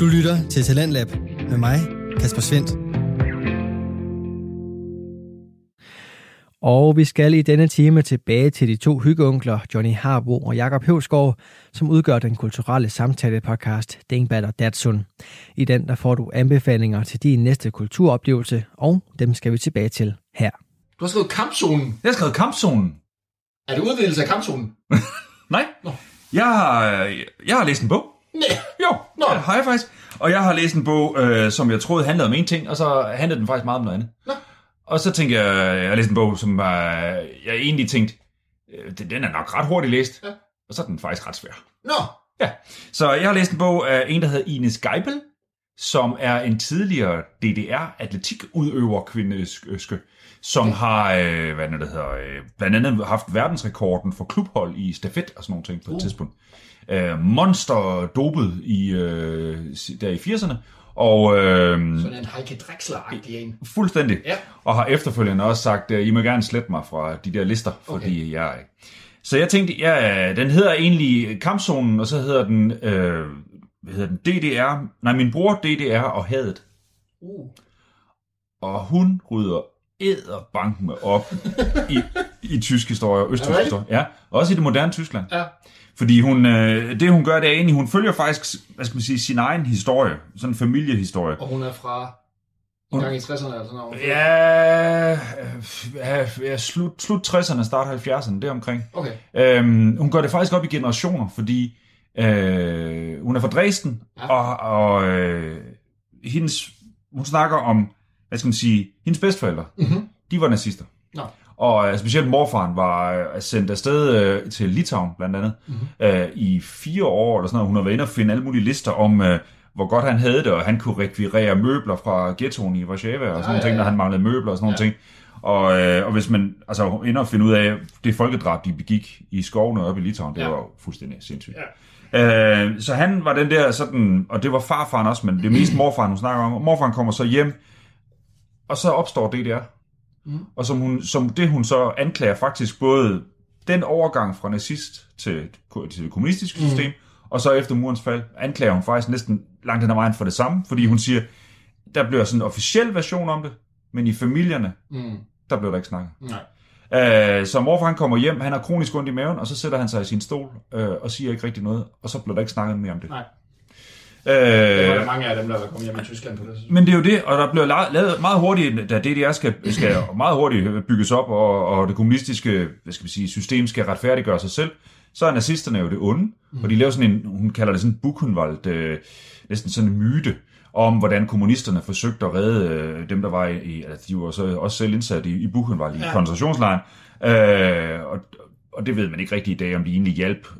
Du lytter til Talentlab med mig, Kasper Svendt. Og vi skal i denne time tilbage til de to hyggeunkler, Johnny Harbo og Jakob Høvsgaard, som udgør den kulturelle samtale-podcast Dingbat og Datsun. I den der får du anbefalinger til din næste kulturoplevelse, og dem skal vi tilbage til her. Du har skrevet kampzonen. Jeg har skrevet kampzonen. Er det udvidelse af kampzonen? Nej. Jeg har, jeg har læst en bog. Nej. Jo, Nå. det har jeg faktisk. Og jeg har læst en bog, øh, som jeg troede handlede om en ting, og så handlede den faktisk meget om noget andet. Nå. Og så tænkte jeg, jeg har læst en bog, som øh, jeg egentlig tænkte, øh, den er nok ret hurtigt læst. Ja. Og så er den faktisk ret svær. Nå, Ja, så jeg har læst en bog af en, der hedder Ines Geibel, som er en tidligere DDR-atletikudøver kvindeske, som Okay. har øh, hvad det, der hedder, øh, blandt andet haft verdensrekorden for klubhold i stafet og sådan nogle ting på et Uh. tidspunkt. Øh, monster dopet i, øh, der i 80'erne, og øh, sådan en Heike Drexler-agtig en. fuldstændig. Ja. Og har efterfølgende også sagt, øh, I må gerne slette mig fra de der lister, fordi okay. jeg... Så jeg tænkte, ja, den hedder egentlig Kampzonen, og så hedder den, øh, hvad hedder den, DDR, nej, min bror DDR og hadet. Uh. Og hun rydder æderbanken med op i, i tysk historie og østtysk Er historie. Ja, også i det moderne Tyskland. Ja. Fordi hun, øh, det hun gør, det er egentlig, hun følger faktisk, hvad skal man sige, sin egen historie. Sådan en familiehistorie. Og hun er fra en gang i 60'erne eller sådan noget. Ja, øh, ja, ja slut, slut 60'erne, start 70'erne, det omkring. Okay. Øhm, hun gør det faktisk op i generationer, fordi øh, hun er fra Dresden, Ja. ja. og, og øh, hendes, hun snakker om, hvad skal man sige, hendes bedsteforældre, Mhm. de var nazister. Nå. Og øh, specielt morfaren var øh, sendt afsted øh, til Litauen, blandt andet, Mhm. øh, i fire år, eller sådan noget. Hun har været inde og finde alle mulige lister om, øh, hvor godt han havde det, og han kunne rekvirere møbler fra ghettoen i Warszawa, og sådan Ja, nogle ja, ting, når han manglede møbler og sådan nogle Ja. ting. Og, øh, og hvis man altså ender at finde ud af, det folkedrab, de begik i skovene oppe i Litauen, det Ja. ja. var jo fuldstændig sindssygt. Ja. Øh, så han var den der sådan, og det var farfaren også, men det er mest morfaren, hun snakker om. Morfaren kommer så hjem, og så opstår DDR. Mm. Og som, hun, som det hun så anklager faktisk både den overgang fra nazist til, til det kommunistiske Mm. system, og så efter murens fald, anklager hun faktisk næsten langt hen ad vejen for det samme, fordi hun siger, der bliver sådan en officiel version om det, men i familierne, Mm. der blev der ikke snakket. Nej. Øh, så morfar han kommer hjem, han har kronisk ondt i maven, og så sætter han sig i sin stol øh, og siger ikke rigtig noget, og så bliver der ikke snakket mere om det. Nej. Det var der Øh, mange af dem, der var kommet hjem i Tyskland på det. men det er jo det, og der la- lavet meget hurtigt, da DDR skal, skal meget hurtigt bygges op, og, og det kommunistiske hvad skal vi sige, system skal retfærdiggøre sig selv, så er nazisterne jo det onde, mm. og de laver sådan en, hun kalder det sådan en Buchenwald, øh, næsten sådan en myte, om hvordan kommunisterne forsøgte at redde øh, dem, der var i, i altså, de var så også selv indsat i, i Buchenwald, i Ja. koncentrationslejren, øh, og, og det ved man ikke rigtig i dag, om de egentlig hjalp øh,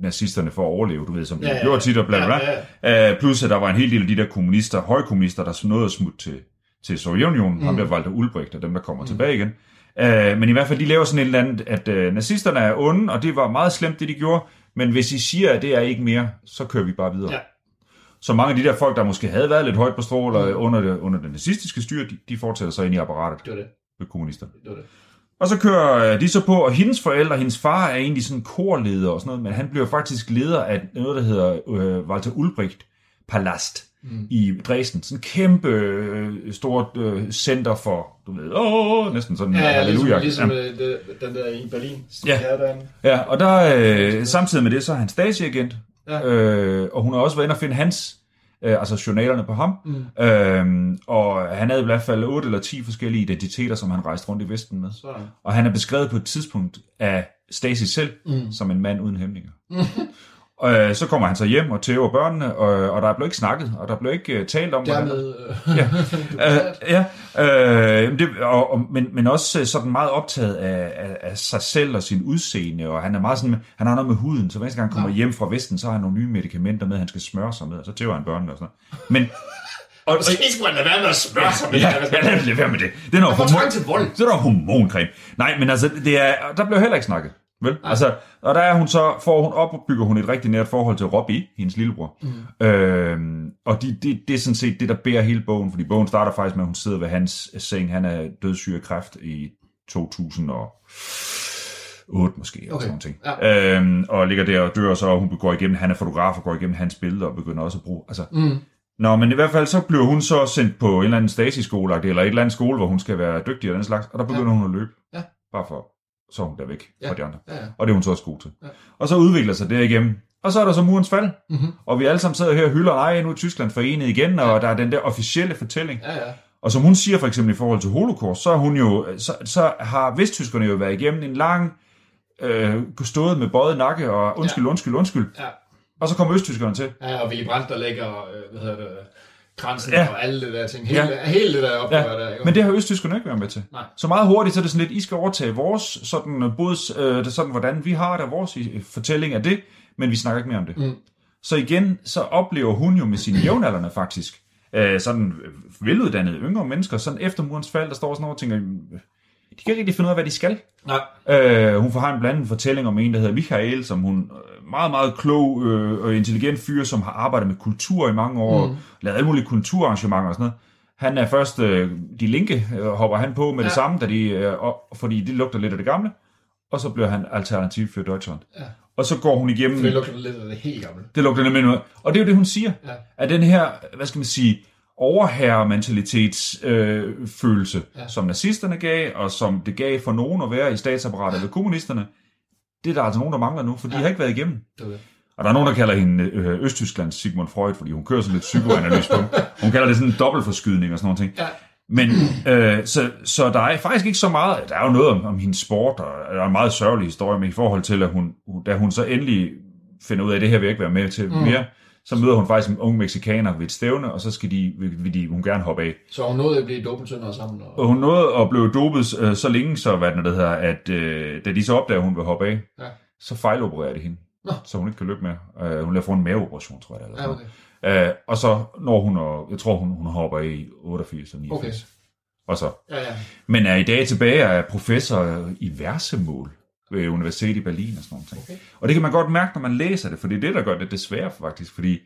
nazisterne for at overleve, du ved, som de Ja, gjorde tit og bla bla. Ja, Ja. Uh, plus at der var en hel del af de der kommunister, højkommunister, der nåede at smutte til, til Sovjetunionen, mm. ham der Walter Ulbricht, og dem der kommer mm. tilbage igen. Uh, men i hvert fald, de laver sådan et eller andet, at uh, nazisterne er onde, og det var meget slemt, det de gjorde, men hvis I siger, at det er ikke mere, så kører vi bare videre. Ja. Så mange af de der folk, der måske havde været lidt højt på strå, eller under, det, under det nazistiske styre, de, de fortsætter så ind i apparatet Det var det. ved kommunister. Det var det. Og så kører øh, de så på, og hendes forældre, hendes far er egentlig sådan korleder og sådan noget, men han bliver faktisk leder af noget, der hedder øh, Walter Ulbricht Palast mm. i Dresden. Sådan kæmpe øh, stort øh, center for, du ved, åh, næsten sådan Ja, ja ligesom, halleluja. ligesom Ja. øh, den der i Berlin. Ja. Derinde. Ja, og der, øh, samtidig med det, så er han Stasi-agent, Ja. øh, og hun har også været inde og finde hans, øh, altså journalerne på ham, mm. øh, og han havde i hvert fald 8 eller 10 forskellige identiteter, som han rejste rundt i Vesten med. Sådan. Og han er beskrevet på et tidspunkt af Stasi selv, mm. som en mand uden hæmninger. Og øh, så kommer han så hjem og tæver børnene, og, og der blev ikke snakket, og der blev ikke øh, talt om, hvordan... Dermed... Øh, Ja. ja. Øh, ja, øh, det, og, og, men, men også øh, sådan meget optaget af, af, af sig selv og sin udseende, og han er meget sådan, han har noget med huden, så hver gang han kommer Nå. hjem fra Vesten, så har han nogle nye medicamenter med, han skal smøre sig med, og så tæver han børnene og sådan noget. Men, og, Måske skulle han lade være med at spørge sig med Ja, det. ja lad, være med det. Det er noget trang til vold. Det er noget hormoncreme. Nej, men altså, det er, der bliver heller ikke snakket. Vel? Altså, og der er hun så, får hun op og bygger hun et rigtig nært forhold til Robbie, hendes lillebror. Mm. Øhm, og de, det, det er sådan set det, der bærer hele bogen, fordi bogen starter faktisk med, at hun sidder ved hans seng. Han er dødssyg af kræft i 2008 måske, eller Okay, sådan nogle ting. ja. Øhm, og ligger der og dør, og så hun går igennem, han er fotograf og går igennem hans billeder og begynder også at bruge, altså, Mm. Nå, men i hvert fald så bliver hun så sendt på en eller anden stasi-skole, eller et eller andet skole, hvor hun skal være dygtig og den slags, og der begynder ja. hun at løbe. Ja. Bare for, så er hun der væk Ja. fra de andre. Ja, ja. Og det er hun så også god til. Ja. Og så udvikler sig det igennem. Og så er der så murens fald, Mhm. og vi alle sammen sidder her og hylder, nej, nu er Tyskland forenet igen, og der er den der officielle fortælling. Ja, ja. Og som hun siger for eksempel i forhold til holocaust, så, er hun jo, så, så har vesttyskerne jo været igennem en lang øh, stået med bøjet nakke og undskyld, Ja. undskyld, undskyld. Ja. Og så kommer østtyskerne til. Ja, og Willy Brandt, der lægger, øh, hvad hedder det, kransen Ja. og alle det der ting. Hele, Ja. hele det der op, Ja, der, ikke? Men det har østtyskerne ikke været med til. Nej. Så meget hurtigt, så er det sådan lidt, I skal overtage vores, sådan, øh, både øh, det sådan, hvordan vi har det, vores øh, fortælling af det, men vi snakker ikke mere om det. Mm. Så igen, så oplever hun jo med sine jævnaldrende faktisk, øh, sådan øh, veluddannede yngre mennesker, sådan efter murens fald, der står sådan noget og tænker, øh, de kan ikke rigtig finde ud af, hvad de skal. Nej. Øh, hun får har en blandet fortælling om en, der hedder Michael, som hun øh, meget, meget klog øh, og intelligent fyr, som har arbejdet med kultur i mange år, mm. lavet alle mulige kulturarrangementer og sådan noget. Han er først, øh, de linke øh, hopper han på med ja. det samme, da de, øh, og, fordi det lugter lidt af det gamle, og så bliver han alternativ for Deutschland. Ja. Og så går hun igennem... For det lugter lidt af det helt gamle. Det lugter nemlig noget. Og det er jo det, hun siger. Ja. At den her, hvad skal man sige, overherrementalitetsfølelse, øh, Ja. som nazisterne gav, og som det gav for nogen at være i statsapparatet ved kommunisterne, det er der altså nogen, der mangler nu, for de Ja. har ikke været igennem. Det. Og der er nogen, der kalder hende øh, Østtysklands Sigmund Freud, fordi hun kører sådan lidt psykoanalyse på. Hun kalder det sådan en dobbeltforskydning og sådan noget ting. Ja. Men øh, så, så der er faktisk ikke så meget, der er jo noget om, om hendes sport, og der er en meget sørgelig historie med i forhold til, at hun, hun- da hun så endelig finder ud af, at det her vil jeg ikke være med til mm. mere, så møder hun faktisk en ung meksikaner ved et stævne, og så skal de, vil, de, hun gerne hoppe af. Så hun nåede at blive dobbeltønder sammen. Og... Og hun nåede at blive dopet øh, så længe, så hvad det hedder, at øh, da de så opdager, at hun vil hoppe af, Ja. så fejlopererer de hende. Nå. Så hun ikke kan løbe mere. Øh, hun lader få en maveoperation, tror jeg. Eller Ja, sådan okay. noget. øh, og så når hun, og, jeg tror hun, hun hopper af i 88 og 89. Okay. Og så. Ja, ja. Men er i dag tilbage er professor i versemål ved Universitetet i Berlin og sådan noget. Okay. Og det kan man godt mærke, når man læser det, for det er det, der gør det desværre faktisk, fordi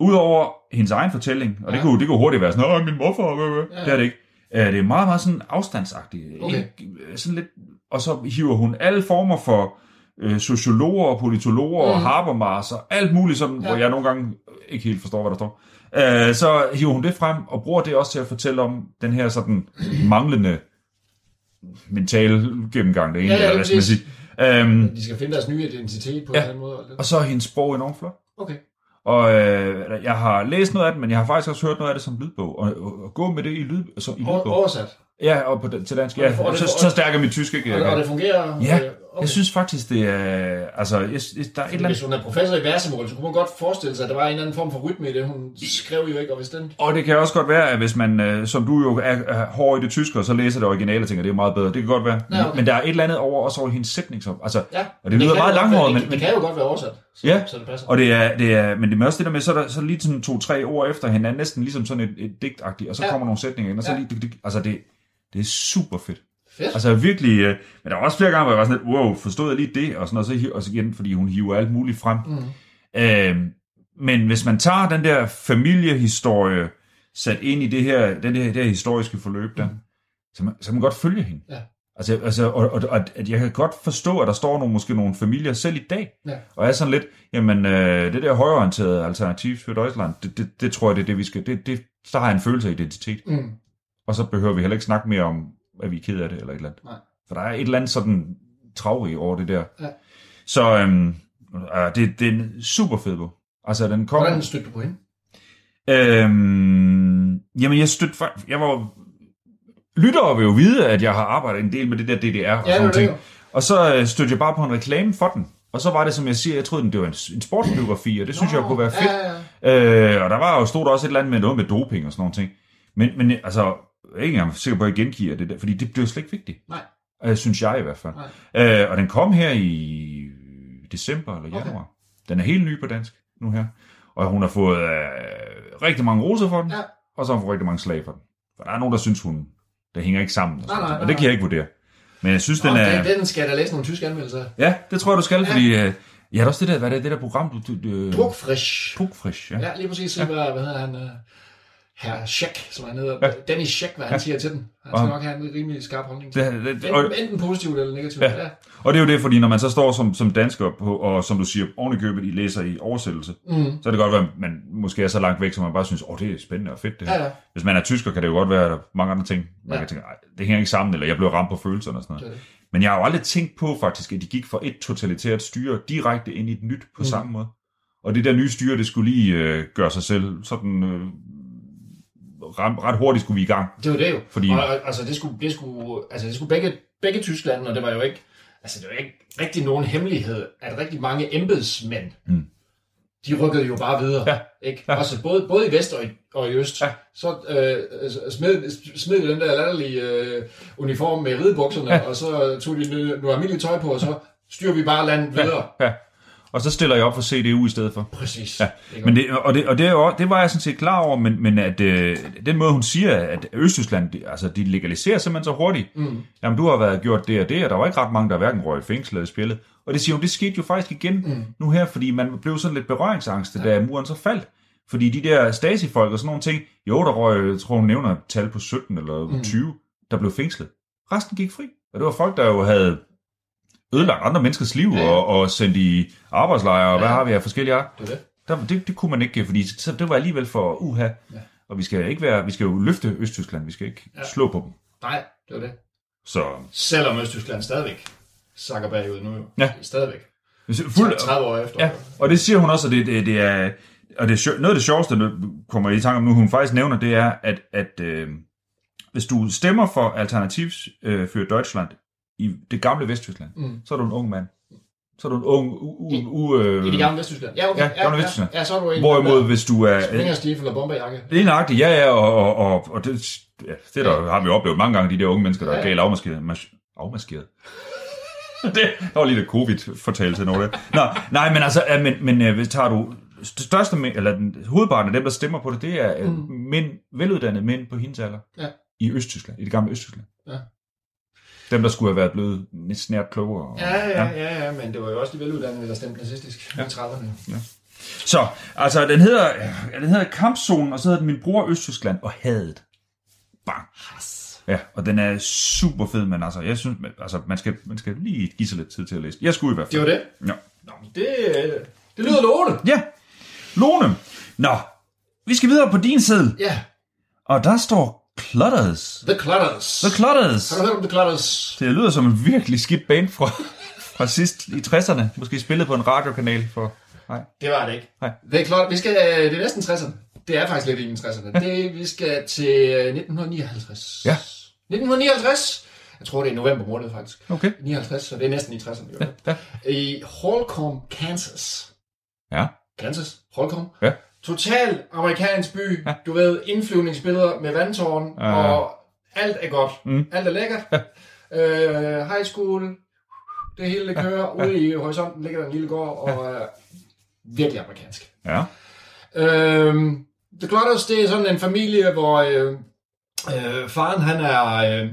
udover hendes egen fortælling, og det, Ja. kunne, det kunne hurtigt være sådan, min morfar, øh, øh." Ja. det er det ikke. Øh, Det er meget, meget sådan afstandsagtigt. Okay. Ikke- Sådan lidt, og så hiver hun alle former for øh, sociologer og politologer mm. og. Habermas og alt muligt, ja. Ja. hvor jeg nogle gange ikke helt forstår, hvad der står. Øh, så hiver hun det frem og bruger det også til at fortælle om den her sådan manglende mental gennemgang, det er egentlig, Ja, ja, eller hvad skal man sige. Øhm, De skal finde deres nye identitet på Ja. en eller anden måde. eller? og så er hendes sprog enormt flot. Okay. Og øh, jeg har læst noget af det, men jeg har faktisk også hørt noget af det som lydbog. Og, og, og gå med det i, lyd, så, i Over- lydbog. Oversat. Ja, og på, til dansk. Og det- Ja, og det- så, så stærk er mit tysk ikke. Og, og det fungerer? Ja, øh, okay. jeg synes faktisk, det er... Altså, jeg, jeg, der er et eller Hvis hun er professor i versemål, så kunne man godt forestille sig, at der var en eller anden form for rytme i det, hun skrev jo ikke, og hvis den... Og det kan også godt være, at hvis man, øh, som du jo er, hård i det tyske, og så læser det originale og tænker, det er meget bedre. Det kan godt være. Ja, okay. Men der er et eller andet over, også over hendes sætning. Som, altså, Ja, Og det lyder kan meget langhåret, men- det, det kan jo godt være oversat, så, Ja. så det passer. og det er, det er, men det er også det der med, så er der så lige sådan to-tre ord efter hinanden, næsten ligesom sådan et, et digtagtigt, og så Ja. kommer nogle sætninger ind, og så Ja. lige, det, det, altså det, det er super fedt. Fedt. Altså virkelig, øh, men der var også flere gange, hvor jeg var sådan lidt, wow, forstod jeg lige det, og sådan noget, så, og så igen, fordi hun hiver alt muligt frem. Mm. Øh, men hvis man tager den der familiehistorie, sat ind i det her, den der, det her historiske forløb der, så, man, så kan man godt følge hende. Ja. Altså, altså og, og, og, at jeg kan godt forstå, at der står nogle, måske nogle familier selv i dag, Ja. og er sådan lidt, jamen øh, det der højreorienterede alternativ for Deutschland, det, det, det tror jeg, det er det, vi skal, det, det, så har jeg en følelse af identitet. Mm. Og så behøver vi heller ikke snakke mere om, at vi er ked af det, eller et eller andet. Nej. For der er et eller andet sådan travrig over det der. Ja. Så øhm, øh, det, det er en super fed bog. Altså, den kommer... Hvordan stødte du på hende? Øhm, jamen, jeg stødte faktisk... Jeg var... Lyttere vil jo vide, at jeg har arbejdet en del med det der DDR og Ja, sådan er ting. Og så øh, stødte jeg bare på en reklame for den. Og så var det, som jeg siger, jeg troede, den- det var en, en sportsbiografi, og det synes jeg kunne være fedt. Ja, ja, ja. Øh, og der var jo, stod der også et eller andet med noget med doping og sådan noget ting. Men, men altså, jeg er ikke engang sikker på, at jeg gengiver det der, fordi det blev slet ikke vigtigt. Nej. Øh, synes jeg i hvert fald. Nej. Øh, og den kom her i december eller januar. Okay. Den er helt ny på dansk nu her. Og hun har fået øh, rigtig mange roser for den, Ja. og så har hun fået rigtig mange slag for den. For der er nogen, der synes, hun der hænger ikke sammen. Og, Nej, nej, noget. og nej, det kan jeg ikke vurdere. Men jeg synes, Nå, den er... den, den skal jeg da læse nogle tyske anmeldelser. Ja, det tror jeg, du skal, Ja. fordi... Øh, ja, der er også det der, hvad er det, det der program, du... du, du Druckfrisch. Trugfrisch, ja. Ja, lige præcis. Se, hvad, hvad hedder han? Uh, Herr Scheck, som han hedder. Ja. Ja. Dennis Scheck, hvad han Ja. siger til den. Han skal nok have en rimelig skarp holdning til Det, det, det. Enten, enten positivt eller negativt. Ja. Ja. og det er jo det, fordi når man så står som, som dansker, på, og som du siger, ovenikøbet, I læser i oversættelse, Mm. så er det godt være, at man måske er så langt væk, så man bare synes, åh, det er spændende og fedt det her. Ja, ja. Hvis man er tysker, kan det jo godt være, at der er mange andre ting, man Ja. kan tænke, "Ej, det hænger ikke sammen, eller jeg blev ramt på følelserne og sådan noget. Det. Men jeg har jo aldrig tænkt på faktisk, at de gik fra et totalitært styre direkte ind i et nyt på mm. samme måde. Og det der nye styre, det skulle lige øh, gøre sig selv sådan øh, ret, ret hurtigt skulle vi i gang. Det var det jo. Fordi- Og, altså, det skulle, det skulle, altså, det skulle begge, begge Tyskland, og det var jo ikke, altså, det var ikke rigtig nogen hemmelighed, at rigtig mange embedsmænd, Mm. de rykkede jo bare videre. Ja. Ikke? Ja. Også både, både i vest og i, og i øst. Ja. Så øh, smed, smed de den der latterlige øh, uniform med ridebukserne, Ja. og så tog de noget, almindeligt tøj på, og så styrer vi bare landet videre. Ja. Og så stiller jeg op for CDU i stedet for. Præcis. Ja, men det, og, det, og det, jo, det var jeg sådan set klar over, men, men at øh, den måde, hun siger, at Østtyskland, de, altså, de legaliserer simpelthen så hurtigt. Mm. Jamen, du har været gjort det og det, og der var ikke ret mange, der hverken røg i fængsel eller spillet. Og det siger hun, det skete jo faktisk igen mm. nu her, fordi man blev sådan lidt berøringsangst, ja. da muren så faldt. Fordi de der Stasi-folk og sådan nogle ting, jo, der røg, jeg tror hun nævner et tal på 17 eller mm. 20, der blev fængslet. Resten gik fri. Og det var folk, der jo havde ødelagt andre menneskers liv Ja. ja. og, og sendt i arbejdslejre, og hvad Ja. har vi af forskellige art. Det er. Der, det, det kunne man ikke, fordi så det var alligevel for uha. Ja. Og vi skal ikke være, vi skal jo løfte Østtyskland, vi skal ikke Ja. slå på dem. Nej, det var det. Så Selvom Østtyskland stadigvæk sakker bagud nu jo. Ja. Stadigvæk. fuld, 30 år efter. ja, og det siger hun også, at det, det, det er, og det er noget af det sjoveste, der kommer i tanke om nu, hun faktisk nævner, det er, at, at øh, hvis du stemmer for Alternativs øh, for Deutschland i det gamle Vesttyskland, Mm. så er du en ung mand. Så er du en ung, u, u, u, øh, I det gamle Vesttyskland. Ja, okay. Ja, gamle Vesttyskland. Ja, ja, så er du en Hvorimod, hvis du er... Springerstiefel og bomberjakke. Det er nøjagtigt, ja, ja, og, og, og, og det, ja, det der har vi oplevet mange gange, de der unge mennesker, der Ja. er galt afmaskeret. Mas- afmaskeret? det der var lige lidt covid-fortælelse noget af det. Nå, nej, men altså, ja, men, men øh, hvis tager du det største, eller den, hovedparten af dem, der stemmer på det, det er mm. mænd, veluddannede mænd på hendes alder. Ja. I Østtyskland, i det gamle Østtyskland. Ja. Dem, der skulle have været blevet lidt snært klogere. Og, Ja, ja, ja, ja, men det var jo også de veluddannede, der stemte nazistisk Ja. i 30'erne. Så, altså, den hedder, ja, den hedder Kampzonen, og så hedder den Min bror Østtyskland og hadet. Bang. Ja, og den er super fed, men altså, jeg synes, man- altså, man skal, man skal lige give sig lidt tid til at læse. Jeg skulle i hvert Det fald. var det. Ja. Nå, men det, det lyder lovende. ja. Lone. Nå, vi skal videre på din side. Ja, Og der står Clutters. The Clutters. The Clutters. Har du hørt om The Clutters? Det lyder som en virkelig skidt band fra, fra sidst i 60'erne. Måske spillet på en radiokanal for... Nej. Det var det ikke. Nej. The Clutters, vi skal, det er næsten 60'erne. Det er faktisk lidt i 60'erne. Det, vi skal til øh, 1959. Ja. 1959. Jeg tror, det er november måned faktisk. Okay. 59, så det er næsten i 60'erne. Jo. Ja. I Holcomb, Kansas. Ja. Kansas, Holcomb. Ja. Total amerikansk by. Ja. Du ved, indflyvningsbilleder med vandtårn, Ja. og alt er godt. Mm. Alt er lækkert. Øh, high school, det hele det kører. Ude i horisonten ligger der en lille gård, og øh, virkelig amerikansk. Ja. Øhm, The Clutters, det er sådan en familie, hvor øh, øh, faren han er... Øh,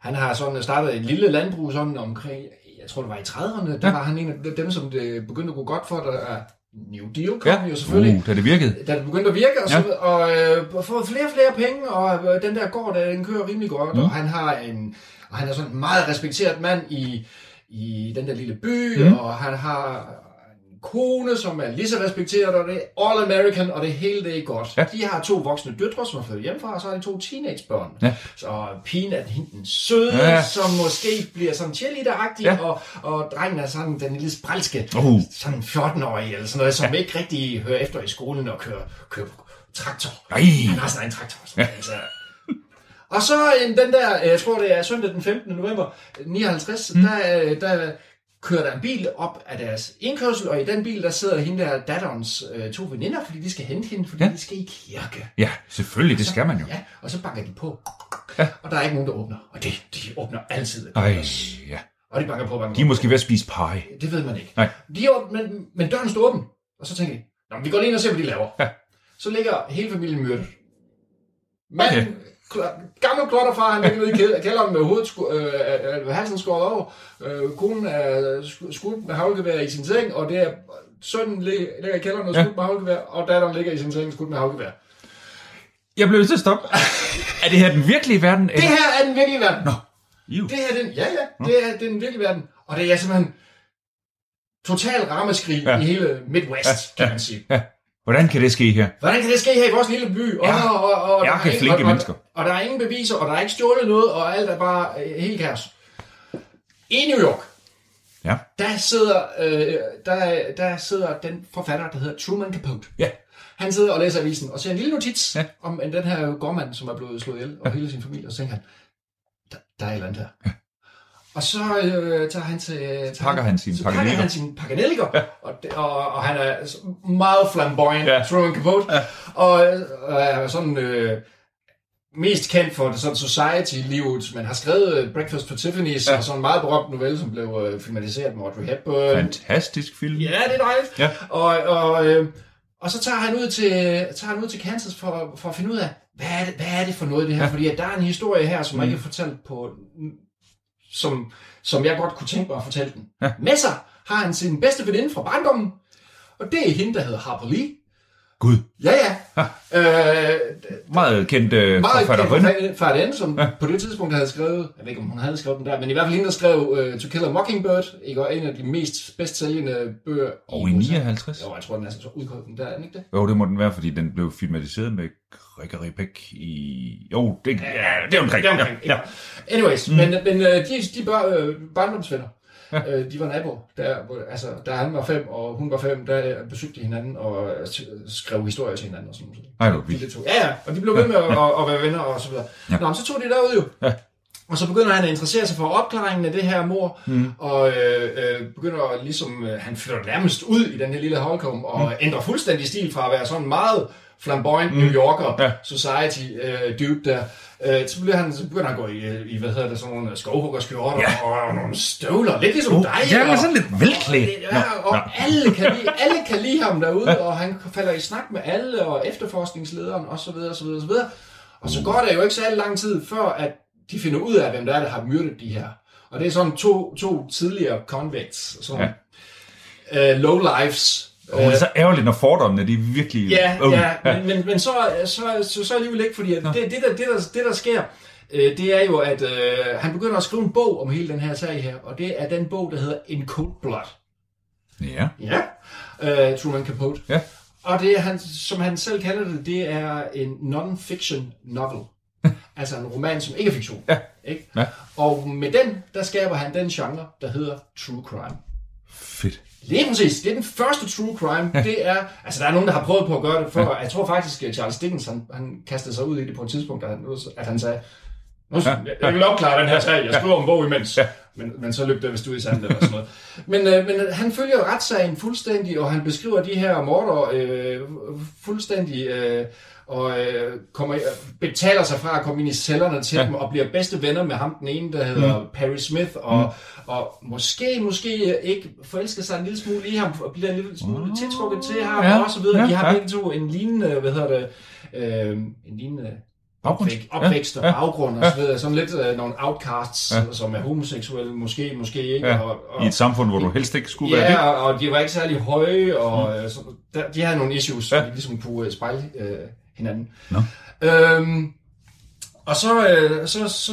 han har sådan startet et lille landbrug sådan omkring, jeg tror det var i 30'erne, der Ja. var han en af dem, som det begyndte at gå godt for, der er New Deal kom ja. jo selvfølgelig. Uh, da det virkede. Da det begyndte at virke, og, så, Ja. og øh, fået flere og flere penge, og øh, den der gård, der, den kører rimelig godt, mm. og han har en, og han er sådan en meget respekteret mand i, i den der lille by, Mm. og han har kone, som er lige så respekteret, og det er all American, og det hele det er godt. Ja. De har to voksne døtre, som er flyttet hjemmefra, og så har de to teenagebørn. Ja. Så pigen er hende den søde, Ja. som måske bliver sådan cheerleader-agtig, Ja. og, og drengen er sådan den lille spralske, Uh. sådan 14-årig eller sådan noget, som ja. ikke rigtig hører efter i skolen og kører, kører traktor. Ej. Han har sådan en traktor. Sådan, ja. altså. Og så en, den der, jeg tror det er søndag den 15. november 59, mm. der, øh, der kører der en bil op af deres indkørsel, og i den bil, der sidder hende der datterens øh, to veninder, fordi de skal hente hende, fordi Ja. de skal i kirke. Ja, selvfølgelig, det skal man jo. Ja, og så banker de på, ja. og der er ikke nogen, der åbner. Og det, de åbner altid. Ej, ja. Og de banker på, banker De er på. måske ved at spise pie. Det ved man ikke. Nej. De er, åbne, men, men døren står åben, og så tænker de, Nå, men vi går lige ind og ser, hvad de laver. Ja. Så ligger hele familien myrdet. Manden, Okay. Gammel klotterfar, han ligger nede i kæld- kælderen med hovedet, sku, øh, øh, halsen skåret over. Øh, konen er sku- skudt med havlgevær i sin seng, og det er sønnen lig- ligger i kælderen og Ja. skudt med havlgevær, og datteren ligger i sin seng skudt med havlgevær. Jeg blev nødt til at stoppe. er det her den virkelige verden? Det her er den virkelige verden. Nå. Iu. Det her er den, ja, ja, det er, det er den virkelige verden. Og det er simpelthen total rammeskrig Ja. i hele Midwest, Ja, kan man sige. Ja. Hvordan kan det ske her? Hvordan kan det ske her i vores lille by? Og, Ja. og, og, og, Ja, er ingen- flinke og, mennesker. Og, og der er ingen beviser, og der er ikke stjålet noget, og alt er bare øh, helt kaos. I New York, Ja. der sidder, øh, der, der sidder den forfatter, der hedder Truman Capote. Ja. Han sidder og læser avisen, og ser en lille notits Ja. ja. om en- den her gårdmand, som er blevet slået ihjel, og hele sin familie, og så tænker han, der, der er et eller andet her. Og så øh, tager han til... Tager pakker han sine så pakker han sine pakkenelliker, ja. og, det- og, og, han er meget flamboyant, Ja. Truman Capote, ja. og øh, er sådan... Øh, mest kendt for sådan society-livet, men har skrevet øh, Breakfast for Tiffany's, ja. og sådan en meget berømt novelle, som blev øh, filmatiseret med Audrey Hepburn. Fantastisk film. Ja, det er dejligt. Ja. Og, og, øh, og så tager han ud til, tager han ud til Kansas for, for at finde ud af, hvad er det, hvad er det for noget det her? Ja. Fordi at der er en historie her, som mm. jeg ikke har fortalt på, som, som jeg godt kunne tænke mig at fortælle den. Ja. Med sig har han sin bedste veninde fra barndommen, og det er hende, der hedder Harper Lee. Gud. Ja, ja. Øh, Meget kendt øh, meget kendt forfatter, som ja. på det tidspunkt havde skrevet, jeg ved ikke, om hun havde skrevet den der, men i hvert fald hende, der skrev uh, To Kill a Mockingbird, ikke? og en af de mest bedst sælgende bøger Og i USA. 59. Jo, jeg tror, den er så udkommet den der, er den ikke det? Jo, det må den være, fordi den blev filmatiseret med Gregory Peck i... Jo, det, ja, det er omkring. Det er omkring, Ja, ja. Anyways, mm. men, men øh, de, de bør, øh, barndomsvenner. øh, de var naboer. Der, hvor, altså, da han var fem, og hun var fem, der besøgte de hinanden og øh, skrev historier til hinanden og sådan noget. Ej, hvor vildt. to. Ja, ja, og de blev ved med at, at, at være venner og så videre. Ja. Nå, men så tog de derud jo. Ja. Og så begynder han at interessere sig for opklaringen af det her mor, mm. og øh, øh, begynder at ligesom, øh, han flytter nærmest ud i den her lille Holcomb, og mm. ændrer fuldstændig stil fra at være sådan meget flamboyant mm. New Yorker Ja. society øh, dude der. Øh, så, bliver han, så begynder han at gå i, øh, i hvad hedder det, sådan nogle skovhuggerskjorter Ja. og, og nogle støvler, lidt ligesom Oh, dig. ja, men og- sådan lidt velklædt. Ja, og Nå. alle kan, lide, alle kan lide ham derude, og han falder i snak med alle, og efterforskningslederen, og så videre, og så videre, og så videre. Og så går der jo ikke så lang tid, før at de finder ud af, hvem der er, der har myrdet de her. Og det er sådan to, to tidligere convicts, sådan ja. uh, low lives. Og det er så ærgerligt, når fordommene, de er virkelig... Ja, Øh, ja, men, men, men så, så, så, så alligevel ikke, fordi at det, det, der, det, der, det, der sker, øh, det er jo, at øh, han begynder at skrive en bog om hele den her sag her, og det er den bog, der hedder In Cold Blood. Ja. Ja, uh, Truman Capote. Ja. Og det er, han, som han selv kalder det, det er en non-fiction novel. altså en roman, som ikke er fiktion. Ja. Ikke? Ja. Og med den, der skaber han den genre, der hedder true crime. Fedt. Lige præcis. Det er den første true crime. Det er, altså der er nogen, der har prøvet på at gøre det før. Jeg tror faktisk, at Charles Dickens, han, han kastede sig ud i det på et tidspunkt, at han, at han sagde, nu, jeg, jeg vil opklare den her sag, jeg skriver en bog imens. Men, men så løb det vist ud i sandet eller sådan noget. Men, øh, men han følger retssagen fuldstændig, og han beskriver de her morder øh, fuldstændig, øh, og øh, kommer, øh, betaler sig fra at komme ind i cellerne til ja. dem, og bliver bedste venner med ham, den ene, der hedder mm. Perry Smith, og, mm. og måske, måske ikke forelsker sig en lille smule i ham, og bliver en lille smule tiltrukket til ham, Ja. og så videre. De Ja, har ja. begge to en lignende, hvad hedder det, øh, en lignende Baggrund. opvæk, opvækst og Ja, ja. baggrund og så videre. Sådan lidt øh, nogle outcasts, Ja. ja. som er homoseksuelle, måske, måske ikke. Ja. Og, og, I et samfund, hvor du helst ikke skulle være det. Ja, og, og de var ikke særlig høje, og mm. så, der, de havde nogle issues, Ja. ja. de ligesom kunne øh, spejle øh, hinanden. Nå. Øhm, og så, øh, så, så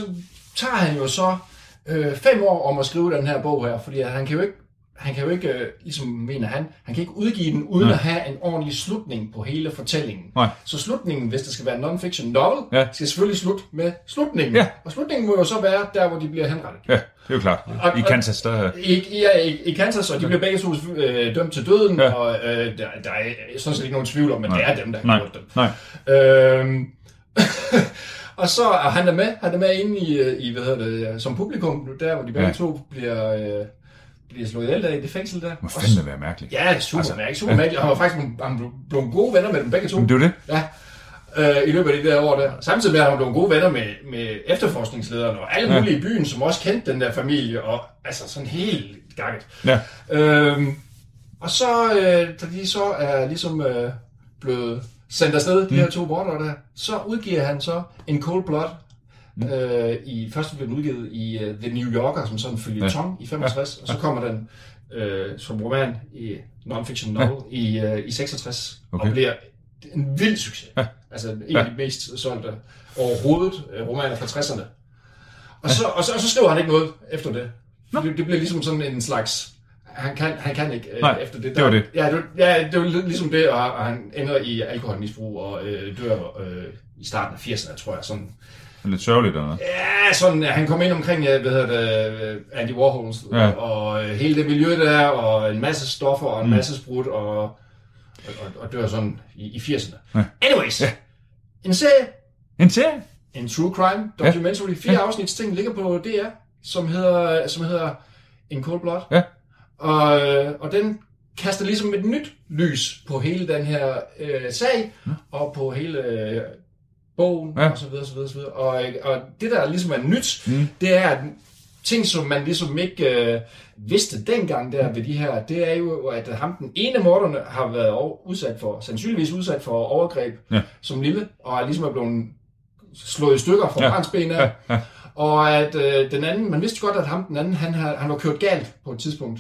tager han jo så øh, fem år om at skrive den her bog her, fordi han kan jo ikke han kan jo ikke, øh, ligesom mener han, han kan ikke udgive den, uden Nej. at have en ordentlig slutning på hele fortællingen. Nej. Så slutningen, hvis det skal være en non-fiction novel, Ja. skal selvfølgelig slutte med slutningen. Ja. Og slutningen må jo så være der, hvor de bliver henrettet. Ja, det er jo klart. Og- I Kansas, der... I, i, i, i Kansas, og de bliver begge to øh, dømt til døden, Ja. ja. og øh, der, der er sådan set ikke nogen tvivl om, men Nej. det er dem, der har Nej, gjort dem. nej. Øhm, og så er han er med, han er med inde i, øh, i hvad hedder det, øh, som publikum, der hvor de begge Ja. ja. to bliver, øh, bliver slået ihjel der i det fængsel der. Det må fandme være mærkeligt. Ja, super Altså, mærkeligt, super mærkeligt. Han var faktisk han blev, gode venner med dem begge to. Men det er det. Ja, øh, i løbet af de der år der. Samtidig med, at han blev gode venner med, med efterforskningslederne og alle Ja. mulige i byen, som også kendte den der familie, og altså sådan helt gakket. Ja. Øhm, og så, øh, da de så er ligesom øh, blevet sendt afsted, de her to bortere der, så udgiver han så en Cold Blood. Mm. Øh, i, først blev den udgivet i uh, The New Yorker som sådan følgetong ja. i 65, og så kommer den øh, som roman i non-fiction novel i, øh, i 66, Okay. og bliver en vild succes. Ja. Altså en Ja. af de mest solgte overhovedet øh, romaner fra 60'erne. Og, så, og, så, og så skriver han ikke noget efter det. Det, det bliver ligesom sådan en slags... han, kan, han kan ikke øh, Nej, efter det. det var det. Ja, det, ja, det var ligesom det, og, og han ender i alkoholmisbrug og øh, dør øh, i starten af 80'erne, tror jeg. Sådan, Det er lidt sørgeligt, eller noget. ja, sådan, han kom ind omkring, hvad hedder det, øh, Andy Warhols, Ja. ja. og, og øh, hele det miljø der, og en masse stoffer, og en Mm. masse sprut, og, og, og, dør sådan i, i 80'erne. Ja. Anyways, Ja. en serie, En serie? en true crime documentary, fire Ja. afsnits ting, ligger på DR, som hedder, som hedder In Cold Blood. Ja. Og, øh, og den kaster ligesom et nyt lys på hele den her øh, sag, og på hele øh, bogen, Ja. og så videre, så videre, så videre. Og, og det, der ligesom er nyt, Mm. det er at ting, som man ligesom ikke øh, vidste dengang der ved de her, det er jo, at ham, den ene morderne, har været over, udsat for, sandsynligvis udsat for overgreb Ja. som lille, og er ligesom er blevet slået i stykker fra Ja. ja. ben af. Ja, ja. Og at øh, den anden, man vidste godt, at ham den anden, han, har, han var kørt galt på et tidspunkt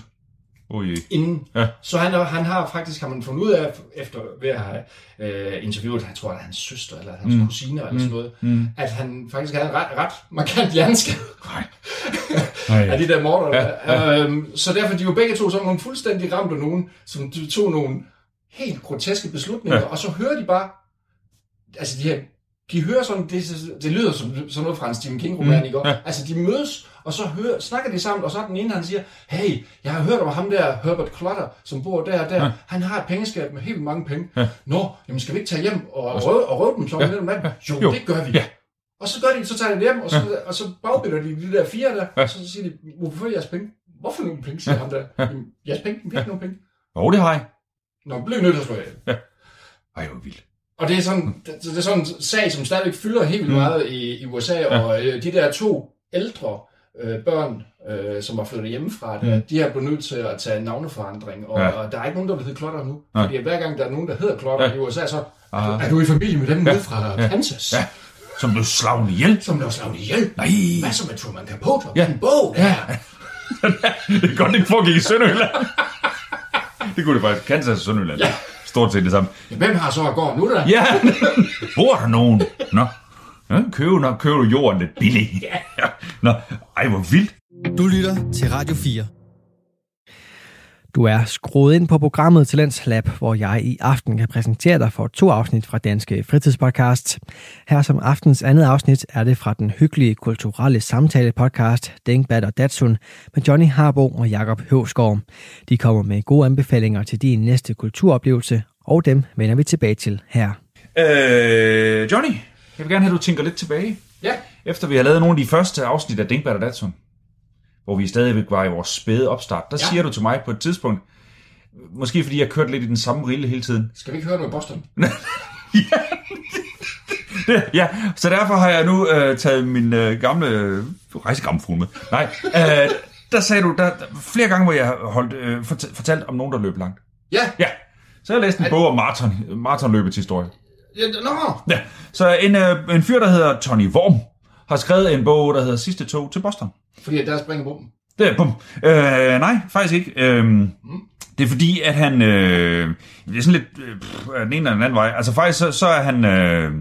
Ui. inden. Ja. Så han, han har faktisk, har man fundet ud af, efter ved at have øh, interviewet, jeg tror, er hans søster, eller hans Mm. mm. kusine, eller sådan noget, Mm. at han faktisk havde en ret, ret markant hjerneskade Nej. af de der morder. Ja, Ja, Øhm, så derfor de jo begge to sådan nogle fuldstændig ramte nogen, som de tog nogle helt groteske beslutninger, ja. og så hører de bare, altså de her, de hører sådan, det, det lyder som sådan noget fra en Stephen King-roman, Mm, ikke? ja. Altså de mødes, og så hører, snakker de sammen, og så er den ene, han siger, hey, jeg har hørt om ham der, Herbert Clutter, som bor der og der, Ja. han har et pengeskab med helt mange penge. Ja. Nå, jamen skal vi ikke tage hjem og røve, og røve dem så Ja. ja. om natten? Jo, Jo. det gør vi. Ja. Og så gør de, så tager de hjem, og så, ja. og så bagbinder de de der fire der, Ja. ja. og så siger de, hvorfor jeres penge? Hvorfor nogle penge, siger ja. ham der. Ja. Jamen, jeres penge, vi har ikke nogen penge. Jo, det har jeg. Nå, blev nødt til at slå ihjel. Ej, hvor vildt. Og det er sådan, det, det er sådan en sag, som stadigvæk fylder helt vildt Mm. meget i, i USA, Ja. og øh, de der to ældre øh, børn, øh, som var flyttet hjemmefra, Mm. de har blevet nødt til at tage navneforandring, og, Ja. og der er ikke nogen, der vil hedde Klotter nu. Nej. Fordi hver gang der er nogen, der hedder Klotter Ja. i USA, så Ah. er du i familie med dem Ja. nede fra Ja. Kansas, Ja. Som blev slagen ihjel. som blev slået ihjel. Nej. Hvad så med Truman Capote Ja. ja. en bog der? Ja. det er godt, det ikke foregik i Sønderjylland. det kunne det faktisk. Kansas og Sønderjylland. Ja. Stort set det samme. Hvem har så at gå nu der? Ja, bor der nogen? Nå, ja, køb, nå, køb du jorden lidt billigt. Ja. Nå, ej, hvor vildt. Du lytter til Radio 4. Du er skruet ind på programmet Talents Lab, hvor jeg i aften kan præsentere dig for to afsnit fra Danske Fritidspodcast. Her som aftens andet afsnit er det fra den hyggelige kulturelle samtale podcast Dingbat og Datsun med Johnny Harbo og Jakob Høvsgaard. De kommer med gode anbefalinger til din næste kulturoplevelse, og dem vender vi tilbage til her. Øh, Johnny, jeg vil gerne have, at du tænker lidt tilbage. Ja. Efter vi har lavet nogle af de første afsnit af Dinkbat og Datsun, hvor vi stadigvæk var i vores spæde opstart, der Ja. siger du til mig på et tidspunkt, måske fordi jeg kørte lidt i den samme rille hele tiden, Skal vi ikke høre noget i Boston? Det- ja, så derfor har jeg nu øh, taget min øh, gamle øh, rejsegammelfugl med. Nej, øh, der sagde du, der, der flere gange, hvor jeg har holdt, øh, fort, fortalt om nogen, der løb langt. Ja. Ja, så jeg læst en bog om maraton, maratonløbets historie. ja nå. Ja, så en, øh, en fyr, der hedder Tony Worm, har skrevet en bog, der hedder Sidste tog til Boston. Fordi der springer bomben. Det er, bum. Øh, nej, faktisk ikke. Øh, det er fordi, at han... Øh, det er sådan lidt øh, pff, den ene eller den anden vej. Altså faktisk, så, så er han... Øh,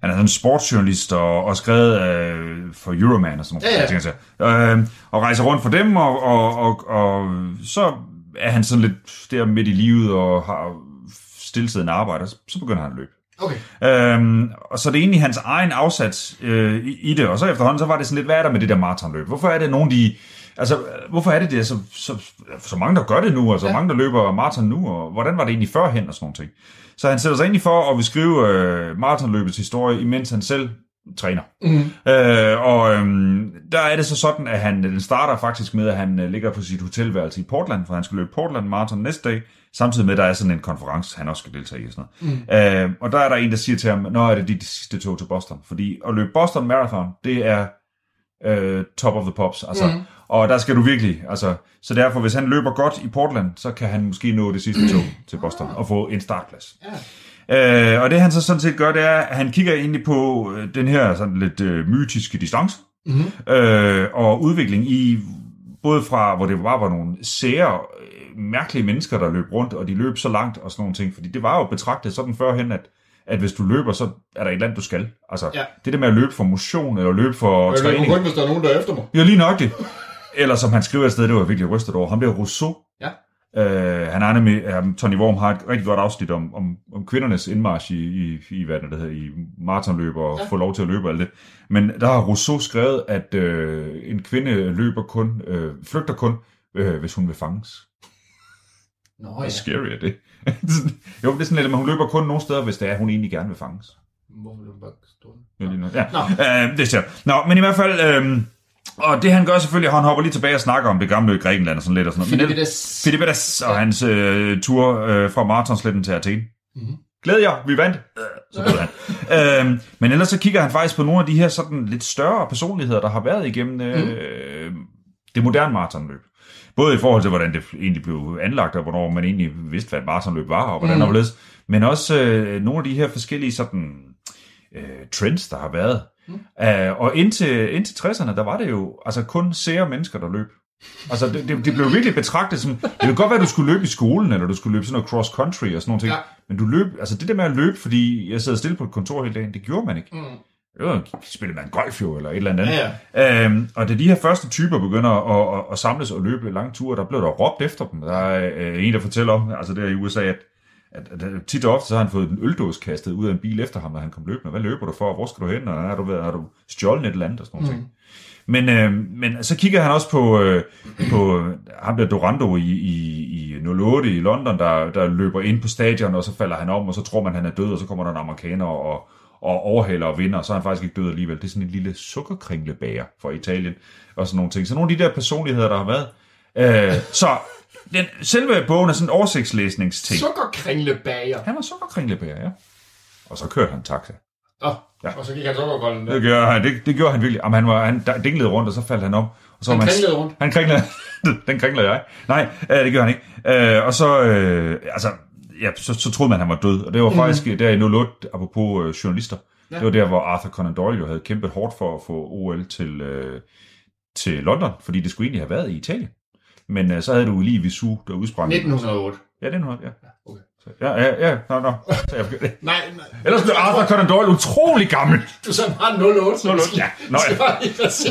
han er sådan en sportsjournalist og, og skrevet øh, for Euroman og sådan noget. Ja, ja. ting, øh, og rejser rundt for dem, og, og, og, og så er han sådan lidt der midt i livet og har stillesiddende arbejde, og så, så begynder han at løbe. Okay. Øhm, og så er det egentlig hans egen afsats øh, i, i det, og så efterhånden, så var det sådan lidt, hvad er der med det der maratonløb? Hvorfor er det nogen, de... Altså, hvorfor er det det, så, så, så mange, der gør det nu, og så ja. Mange, der løber maraton nu, og hvordan var det egentlig førhen, og sådan nogle ting. Så han sætter sig ind i for at beskrive øh, maratonløbets historie, imens han selv træner. Mm. Øh, og øhm, der er det så sådan, at han den starter faktisk med, at han øh, ligger på sit hotelværelse i Portland, for han skal løbe Portland Marathon næste dag, samtidig med, at der er sådan en konference, han også skal deltage i. Og, sådan noget. Øh, og der er der en, der siger til ham, nå er det dit sidste tog til Boston, fordi at løbe Boston Marathon, det er øh, top of the pops, altså, mm. og der skal du virkelig, altså, så derfor, hvis han løber godt i Portland, så kan han måske nå det sidste tog til Boston og få en startplads. Ja. Øh, og det han så sådan set gør, det er, at han kigger egentlig på øh, den her sådan lidt øh, mytiske distance, Mm-hmm. øh, og udvikling i, både fra, hvor det bare var nogle sære, øh, mærkelige mennesker, der løb rundt, og de løb så langt og sådan nogle ting, fordi det var jo betragtet sådan førhen, at, at hvis du løber, så er der et eller andet, du skal. Altså, Ja. det der med at løbe for motion, eller løbe for Jeg træning. kun, hvis der er nogen, der er efter mig. Ja, lige nok det. eller som han skriver et sted, det var jeg virkelig rystet over, ham der Rousseau. Ja. Øh, han er nemlig, um, Tony Worm har et rigtig godt afsnit om, om, om kvindernes indmarsch i, i, i hvad det hedder, i maratonløb og ja. få lov til at løbe og alt det. Men der har Rousseau skrevet, at øh, en kvinde løber kun, øh, flygter kun, øh, hvis hun vil fanges. Nå Hvor ja. scary er det? jo, det er sådan lidt, at hun løber kun nogle steder, hvis det er, hun egentlig gerne vil fanges. Hvorfor vil du bare stå der? Ja. Ja. Nå. Øh, det ser. Nå, men i hvert fald, øh, og det han gør selvfølgelig, at han hopper lige tilbage og snakker om det gamle Grækenland og sådan lidt og sådan noget. Filipides. Filipides og hans øh, tur øh, fra Maratonsletten til Athen. Mhm. Glæd jer, vi vandt. Øh, Så han. øhm, men ellers så kigger han faktisk på nogle af de her sådan lidt større personligheder, der har været igennem øh, det moderne maratonløb. Både i forhold til, hvordan det egentlig blev anlagt, og hvornår man egentlig vidste, hvad et maratonløb var, og hvordan mm. det men også øh, nogle af de her forskellige sådan, øh, trends, der har været. Mm. Uh, og indtil, indtil 60'erne, der var det jo altså kun sære mennesker, der løb. Altså, det, det, det blev virkelig betragtet som... Det ville godt være, at du skulle løbe i skolen, eller du skulle løbe sådan noget cross-country og sådan nogle ting. Ja. Men du løb... Altså, det der med at løbe, fordi jeg sad stille på et kontor hele dagen, det gjorde man ikke. Mm. Det var, spillede man golf jo, eller et eller andet. Ja, ja. Øhm, og da de her første typer begynder at, at, at samles og løbe lange ture, der blev der råbt efter dem. Der er øh, en, der fortæller om, altså der i USA, at, at, at tit og ofte så har han fået en øldås kastet ud af en bil efter ham, når han kom løbende. Hvad løber du for? Hvor skal du hen? Og har du, været, har du stjålet et eller andet? Og sådan nogle ting. Men, øh, men så kigger han også på, øh, på ham der Dorando i, i, i 08 i London, der, der løber ind på stadion, og så falder han om, og så tror man, han er død, og så kommer der en amerikaner og, og overhaler og vinder, og så er han faktisk ikke død alligevel. Det er sådan en lille sukkerkringlebager fra Italien, og sådan nogle ting. Så nogle af de der personligheder, der har været. Øh, så den, selve bogen er sådan en oversigtslæsningsting. Sukkerkringlebager. Han var sukkerkringlebager, ja. Og så kørte han taxa. Åh, Ja. og så gik han sukkerkolden der. Det gjorde han, det, det gjorde han virkelig. Jamen, han, var, han dinglede rundt, og så faldt han om. Og så Han man, kringlede rundt. Han kringlede. Den kringler jeg. Nej, øh, det gør han ikke. Øh, og så, øh, altså, ja, så, så troede man, han var død. Og det var faktisk mm. der i 08, apropos øh, journalister. Ja. Det var der, hvor Arthur Conan Doyle jo havde kæmpet hårdt for at få OL til, øh, til London, fordi det skulle egentlig have været i Italien. Men øh, så havde du lige Visu, der udsprang. 1908. Ja, den havde, ja. Okay. Så, ja, ja, ja, nå, nå. Så jeg forkert. Nej, nej. Ellers blev Arthur Conan Doyle utrolig gammel. Du så har 08. så 08, vi skal- ja. Nå, ja. bare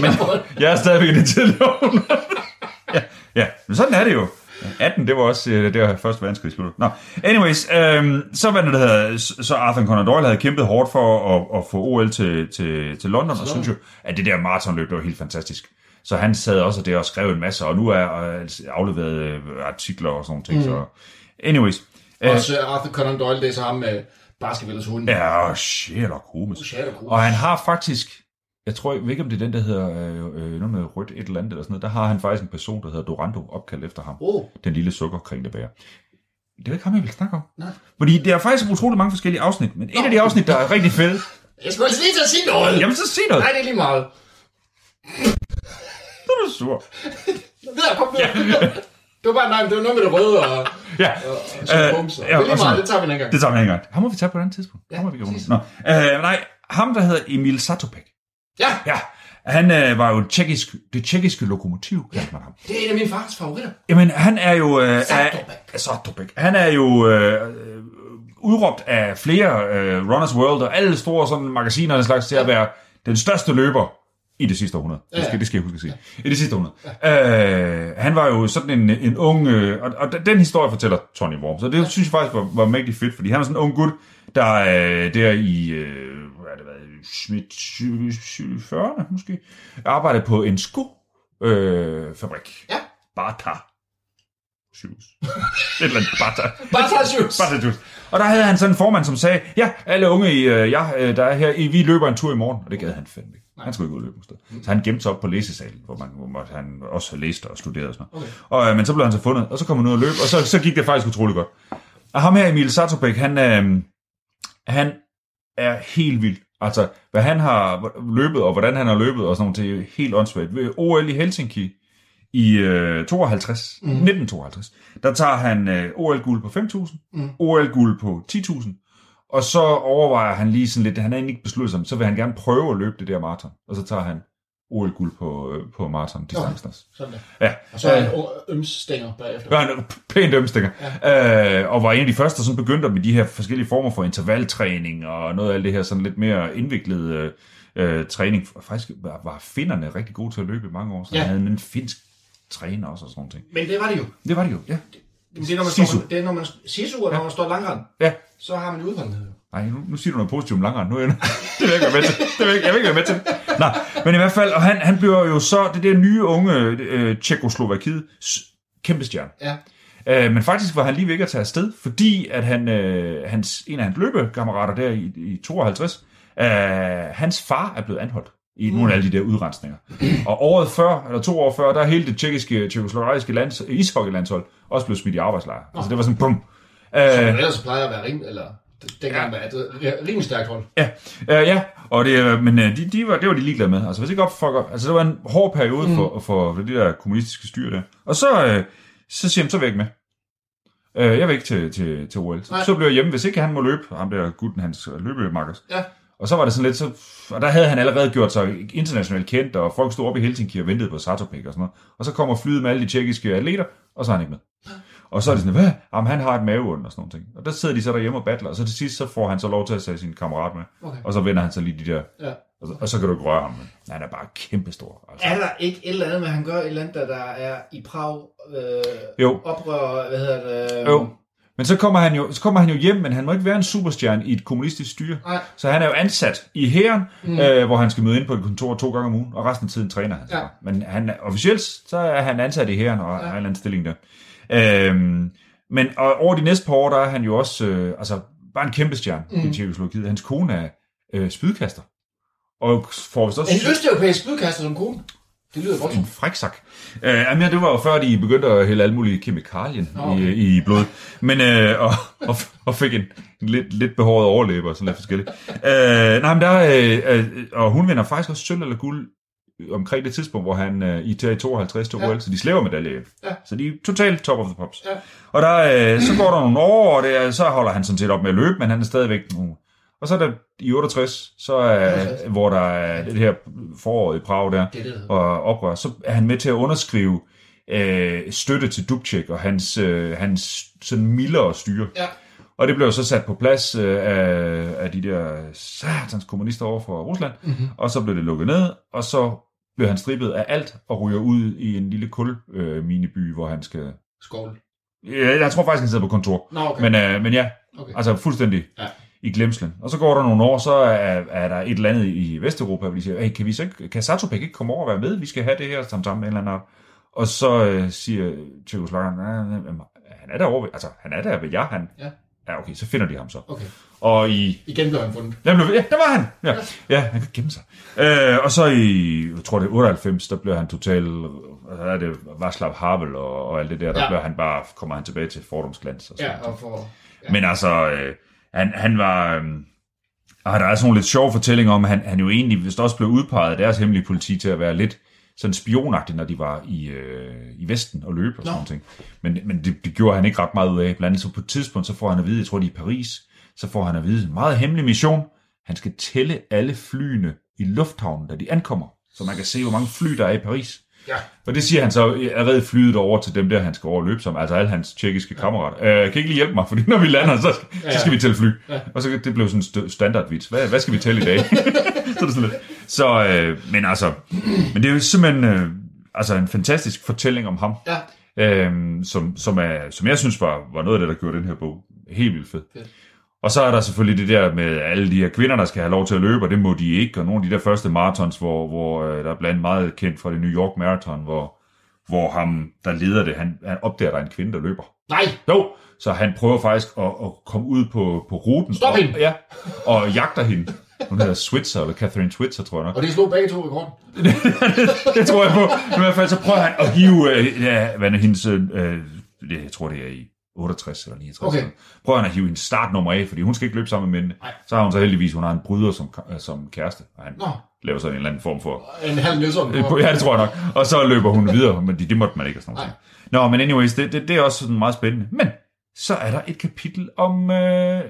Men jeg er stadigvæk i det tidligere ja, ja, men sådan er det jo. 18, det var også øh, det var første verdenskrig slut. Nå, anyways, øhm, så var det, der så Arthur Conan Doyle havde kæmpet hårdt for at, at få OL til, til, til London, og synes jo, at det der maratonløb, det var helt fantastisk. Så han sad også der og skrev en masse, og nu er øh, afleveret øh, artikler og sådan nogle ting. Mm. Så, anyways. Også øh, Arthur Conan Doyle, det er så ham med basketballers hund. ja, og Sherlock Holmes. Sherlock Holmes. Og han har faktisk, jeg tror jeg ikke, om det er den, der hedder øh, noget med rødt et eller andet, eller sådan noget. Der har han faktisk en person, der hedder Dorando, opkaldt efter ham. Oh, Den lille sukkerkringlebær. Det er ikke ham, jeg vil snakke om. Nej. Fordi det er faktisk utrolig mange forskellige afsnit, men et af de afsnit, der er rigtig fedt, jeg skulle altså lige til at sige noget. jamen så sig noget. Nej, det er lige meget. Så du sur. Videre, kom videre. Det var bare, nej, det var noget med det røde og, Ja, og, og så Øh, bumser. ja, Det er lige og sådan- meget, det tager vi en gang. det tager vi en gang. Ham må vi tage på et andet tidspunkt. Ja, Ham må vi præcis. Nå, øh, nej, ham der hedder Emil Satopek. Ja, Ja, han øh, var jo tjekkisk, det tjekkiske lokomotiv, kaldte man ham. det er en af mine fars favoritter. Jamen, han er jo... Øh, Zatopek. Han er jo øh, øh, udråbt af flere øh, Runners World og alle store sådan, magasiner og den slags til at være den største løber i det sidste århundrede. Det skal, Ja. det skal jeg huske at sige. I det sidste århundrede. Øh, han var jo sådan en, en ung... Øh, og, og den historie fortæller Tony Worm. Så det synes jeg faktisk var, var mægtig fedt, fordi han er sådan en ung gut, der øh, der i... Øh, hvad er det været? Smidt 40'erne måske. Arbejdede på en sko øh, fabrik. Ja. Bata. Shoes. Et eller andet Bata. Bare tag shoes. Bata Shoes. Og der havde han sådan en formand, som sagde, ja, alle unge, i, øh, ja, øh, der er her, I, vi løber en tur i morgen. Og det gad han fandme ikke. Han skulle ikke ud og løbe sted. Så han gemte sig op på læsesalen, hvor, man, hvor han også læste og studerede og sådan noget. Okay. Og, øh, men så blev han så fundet, og så kom han ud og løb, og så, så gik det faktisk utrolig godt. Og ham her, Emil Satopek, han, øh, han er helt vild. Altså, hvad han har løbet, og hvordan han har løbet, og sådan noget, det er helt åndssvagt. Ved OL i Helsinki i øh, 52, mm. 1952, der tager han øh, OL-guld på 5.000, mm. OL-guld på 10.000, og så overvejer han lige sådan lidt, han er egentlig ikke besluttet sig, så vil han gerne prøve at løbe det der maraton, og så tager han OL-guld på, øh, på maraton-distancen også. Sådan der. Ja. Og så er han ømsstænger bagefter. Det var en pænt ømstikker. Ja. Øh, og var en af de første, der sådan begyndte med de her forskellige former for intervaltræning, og noget af det her sådan lidt mere indviklet øh, øh, træning. Faktisk var, var finnerne rigtig gode til at løbe i mange år, så Ja. ja. han havde en finsk træner også og sådan noget. Men det var det jo. Det var det jo, ja. Det er, når man Sisu. står, det er, når man, sisu, og når man står langrand, Ja. så har man udholdenhed. jo. Ej, nu, nu siger du noget positivt om langrend. Nu er jeg, det vil jeg ikke være med til. Det vil jeg, ikke- jeg vil ikke være med til. Nej, men i hvert fald, og han, han bliver jo så det der nye unge øh, Tjekoslovakiet kæmpe stjerne. Ja. Øh, men faktisk var han lige ved at tage afsted, fordi at han, øh, hans, en af hans løbekammerater der i, i 52, øh, hans far er blevet anholdt i nogle af alle de der udrensninger. Og året før, eller to år før, der er hele det tjekkiske, tjekkoslovakiske lands, ishockeylandshold også blevet smidt i arbejdslejr. Altså det var sådan, bum. Som Øh, ellers plejer at være rim, eller dengang var det et rimelig stærkt hold. Ja, øh, ja. Og det, øh, men de, de var, det var de ligeglade med. Altså, hvis ikke op for, altså, det var en hård periode mm. for, for det der kommunistiske styre der. Og så, så siger han, så ikke med. Jeg vil ikke til, til, til OL. Så, Nej. så blev jeg hjemme, hvis ikke han må løbe. Ham der gutten, hans løbemakkers. Ja. Og så var det sådan lidt, så, og der havde han allerede gjort sig internationalt kendt, og folk stod op i Helsinki og ventede på Satopek og sådan noget. Og så kommer flyet med alle de tjekkiske atleter, og så er han ikke med. Og så er det sådan, hvad? Jamen, han har et maveondt og sådan noget. Og der sidder de så derhjemme og battler, og så til sidst, så får han så lov til at tage sin kammerat med. Okay. Og så vender han så lige de der, Ja. og så, og så kan du ikke røre ham. Men han er bare kæmpestor. Altså. Er der ikke et eller andet med, at han gør et eller andet, der, der er i Prag øh, Jo. oprør, hvad hedder det? Jo. Men så kommer, han jo, så kommer han jo hjem, men han må ikke være en superstjerne i et kommunistisk styre. Nej. Så han er jo ansat i hæren, mm. øh, hvor han skal møde ind på et kontor to gange om ugen, og resten af tiden træner han. Ja. Men han, officielt, så er han ansat i hæren, og ja. har en eller anden stilling der. Øhm, men og over de næste par år, der er han jo også øh, altså, bare en kæmpe stjerne mm. i Tjekkoslovakiet. Hans kone er øh, spydkaster. Og får vist også... En østeuropæisk spydkaster som kone. Det lyder godt. En fræksak. Øh, jamen, ja, det var jo før, de begyndte at hælde alle mulige kemikalier okay. i, i blod. Men, øh, og, og, og fik en, en lidt, lidt behåret overlæber og sådan lidt forskelligt. Øh, nej, men der, øh, øh, og hun vinder faktisk også sølv eller guld omkring det tidspunkt, hvor han øh, i i 52 til Ja. OL, så de slæver medalje. Ja. Så de er totalt top of the pops. Ja. Og der, øh, så går der nogle år, og det, så holder han sådan set op med at løbe, men han er stadigvæk nu. Og så er der i 68, så er, 68. hvor der er det her forår i Prag der, Det det. og oprør, så er han med til at underskrive øh, støtte til Dubček og hans, øh, hans sådan mildere styre. Ja. Og det blev så sat på plads øh, af, af de der satans kommunister over for Rusland, mm-hmm. og så blev det lukket ned, og så blev han strippet af alt og ryger ud i en lille kulmineby, øh, hvor han skal... Skål. Ja, jeg tror faktisk, han sidder på kontor. Nå, okay. Men, øh, men ja, okay. altså fuldstændig Ja. I glemslen. Og så går der nogle år, så er, er der et eller andet i Vesteuropa, hvor de siger, hey, kan, vi så ikke, kan Satopek ikke komme over og være med? Vi skal have det her sammen sammen med en eller anden. art." Og så øh, siger Tjekoslovakien, "Nej, nej, nej, han er derovre, altså han er der ved jer, han. Ja. Ja, okay, så finder de ham så. Okay. Og i Igen blev han fundet. Ja, blev, ja, der var han. Ja, ja han kan gemme sig. Øh, og så i, jeg tror det er 98, der blev han total, hvad er det, Václav Havel og, og alt det der, der Ja. ja. blev han bare, kommer han tilbage til fordomsglans. Og sådan Ja, og for... Ja. Men altså, øh, han, han var... Øh, og der er sådan nogle lidt sjove fortællinger om, at han, han jo egentlig vist også blev udpeget af deres hemmelige politi til at være lidt sådan spionagtig, når de var i, øh, i Vesten og løb og sådan ting. Men, men det, det gjorde han ikke ret meget ud af. Blandt andet så på et tidspunkt, så får han at vide, jeg tror det er i Paris, så får han at vide en meget hemmelig mission. Han skal tælle alle flyene i lufthavnen, da de ankommer. Så man kan se, hvor mange fly der er i Paris. Ja. Og det siger han så allerede flyet over til dem der, han skal over og løbe som, altså alle hans tjekkiske kammerater. Øh, kan ikke lige hjælpe mig, fordi når vi lander, så, så skal vi tælle fly. Ja. Og så det blev sådan en st- standardvits. Hvad, hvad skal vi tælle i dag? så er det sådan lidt. Så, øh, men altså, men det er jo simpelthen øh, altså en fantastisk fortælling om ham, Ja. øh, som, som, er, som jeg synes var, var noget af det, der gjorde den her bog helt vildt fed. Fedt. Og så er der selvfølgelig det der med alle de her kvinder, der skal have lov til at løbe, og det må de ikke. Og nogle af de der første marathons, hvor, hvor øh, der er blandt meget kendt fra det New York Marathon, hvor, hvor ham, der leder det, han, han opdager, at der er en kvinde, der løber. Nej! Jo, så han prøver faktisk at, at komme ud på, på ruten. Stop og, hende! Ja, og jagter hende. Hun hedder Switzer, eller Catherine Switzer, tror jeg nok. Og det slog begge to i grunden. det tror jeg på. I hvert fald så prøver han at hive øh, ja, hvad er det, hendes, øh, det, jeg tror det er i 68 eller 69. Okay. Prøver han at hive hendes startnummer af, fordi hun skal ikke løbe sammen med mændene. Nej. Så har hun så heldigvis, hun har en bryder som, øh, som kæreste, og han Nå. laver sådan en eller anden form for... En halv på- Ja, det tror jeg nok. Og så løber hun videre, men det, det måtte man ikke og sådan noget. Nå, men anyways, det, det, det er også sådan meget spændende. Men så er der et kapitel om, øh,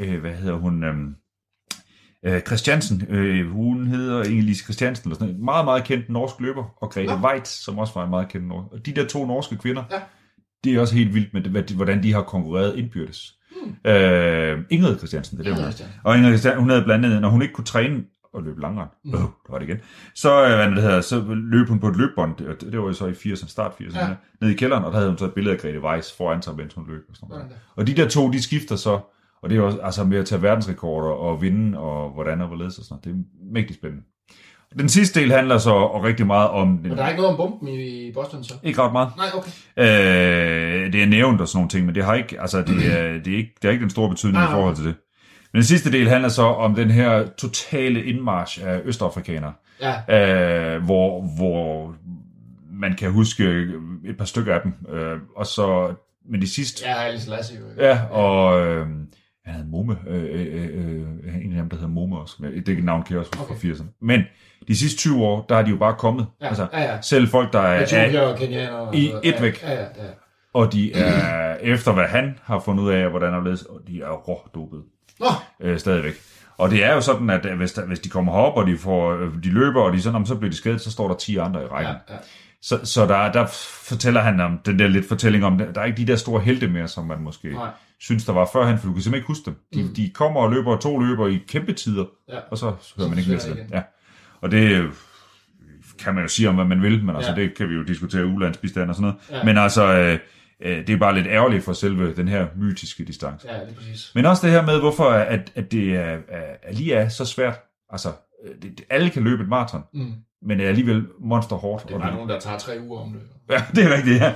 øh, hvad hedder hun, øh, øh, Christiansen. Øh, hun hedder Inge-Lise Christiansen, eller sådan noget. Meget, meget kendt norsk løber. Og Grete Nå. Weitz, som også var en meget kendt norsk. Og de der to norske kvinder, Ja. Det er også helt vildt med, det, hvordan de har konkurreret indbyrdes. Hmm. Øh, Ingrid Christiansen, det er det, hun. Og Ingrid Christiansen, hun havde blandt andet, når hun ikke kunne træne og løb langrand. Mm. Der var det igen. Så, øh, hvad det hedder, så løb hun på et løbbånd, det, det var jo så i 80'erne, start 80'erne, ja. Nede i kælderen, og der havde hun så et billede af Grete Weiss foran sig, mens hun løb. Og, sådan noget. Og de der to, de skifter så, og det er jo altså med at tage verdensrekorder og vinde, og hvordan og hvorledes og sådan noget. Det er mægtig spændende. Den sidste del handler så og rigtig meget om... Den, Men der er ikke noget om bomben i Boston, så? ikke ret meget. Nej, okay. Øh, det er nævnt og sådan nogle ting, men det har ikke, altså det er, det er ikke, det er ikke den store betydning Ah, i forhold til det. Men den sidste del handler så om den her totale indmarsch af østafrikanere, Ja, øh, hvor, hvor man kan huske et par stykker af dem, øh, og så, men de sidste, ja, Alice Lassie ja, og øh, han havde Momme, øh, øh, øh, en af dem, der hedder Momme også, det et navn, kan jeg også Okay. fra 80'erne. Men de sidste 20 år, der er de jo bare kommet, Ja, altså ja, ja. selv folk, der er, er og i et væk. Ja, ja, ja. og de er, efter hvad han har fundet ud af, hvordan ledes, og de er rådopet Nå, øh, stadigvæk. Og det er jo sådan, at øh, hvis, der, hvis de kommer herop, og de, får, øh, de løber, og de sådan, om, så bliver de skadet, så står der 10 andre i rækken. ja, ja. Så, så der, der fortæller han om den der lidt fortælling om, der er ikke de der store helte mere, som man måske Nej. Synes, der var førhen, for du kan simpelthen ikke huske dem. De, mm. de kommer og løber to løber i kæmpe tider, Ja. og så hører man ikke mere til dem. Ja. Og det kan man jo sige om, hvad man vil, men altså, Ja. det kan vi jo diskutere ulandsbistand og sådan noget. Ja. Men altså, øh, øh, det er bare lidt ærgerligt for selve den her mytiske distance. Ja, det er præcis. Men også det her med, hvorfor at, at det er, er, lige er så svært. Altså, øh, det, alle kan løbe et maraton, Mm. Men det er alligevel monster hårdt. Det er bare nogen, der tager tre uger om det. Ja, det er rigtigt, ja.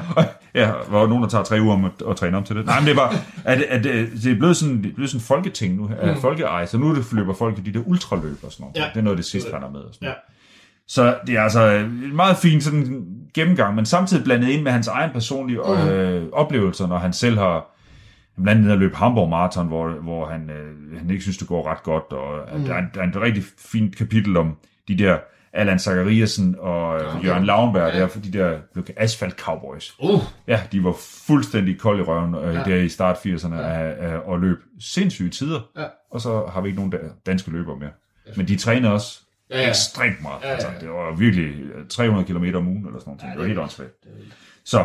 Ja, hvor nogen, der tager tre uger om at, at træne om til det. Nej, men det er bare, at, at, at det er blevet sådan, det er blevet sådan folketing nu, mm. folkeej, så nu er det løber folk i de der ultraløb og sådan noget. Ja. Det er noget af det sidste, han er med. Og sådan Ja. Så det er altså en meget fin sådan gennemgang, men samtidig blandet ind med hans egen personlige Mm. øh, oplevelser, når han selv har blandt andet at løbe Hamburg Marathon, hvor, hvor han, øh, han ikke synes, det går ret godt, og mm. der, er, en- der er et rigtig fint kapitel om de der Allan Zachariasen og øh, Okay. Jørgen Lauenberg, Ja. der, de der asfalt cowboys. Uh, Ja, de var fuldstændig kold i røven øh, Ja. der i start 80'erne ja. af, af, og løb sindssyge tider. Ja. Og så har vi ikke nogen da- danske løbere mere. Men de træner også Ja, ja, ekstremt meget. Ja, Ja, Altså, det var virkelig øh, 300 km om ugen eller sådan noget. Ja, det var er helt åndssvagt. Så,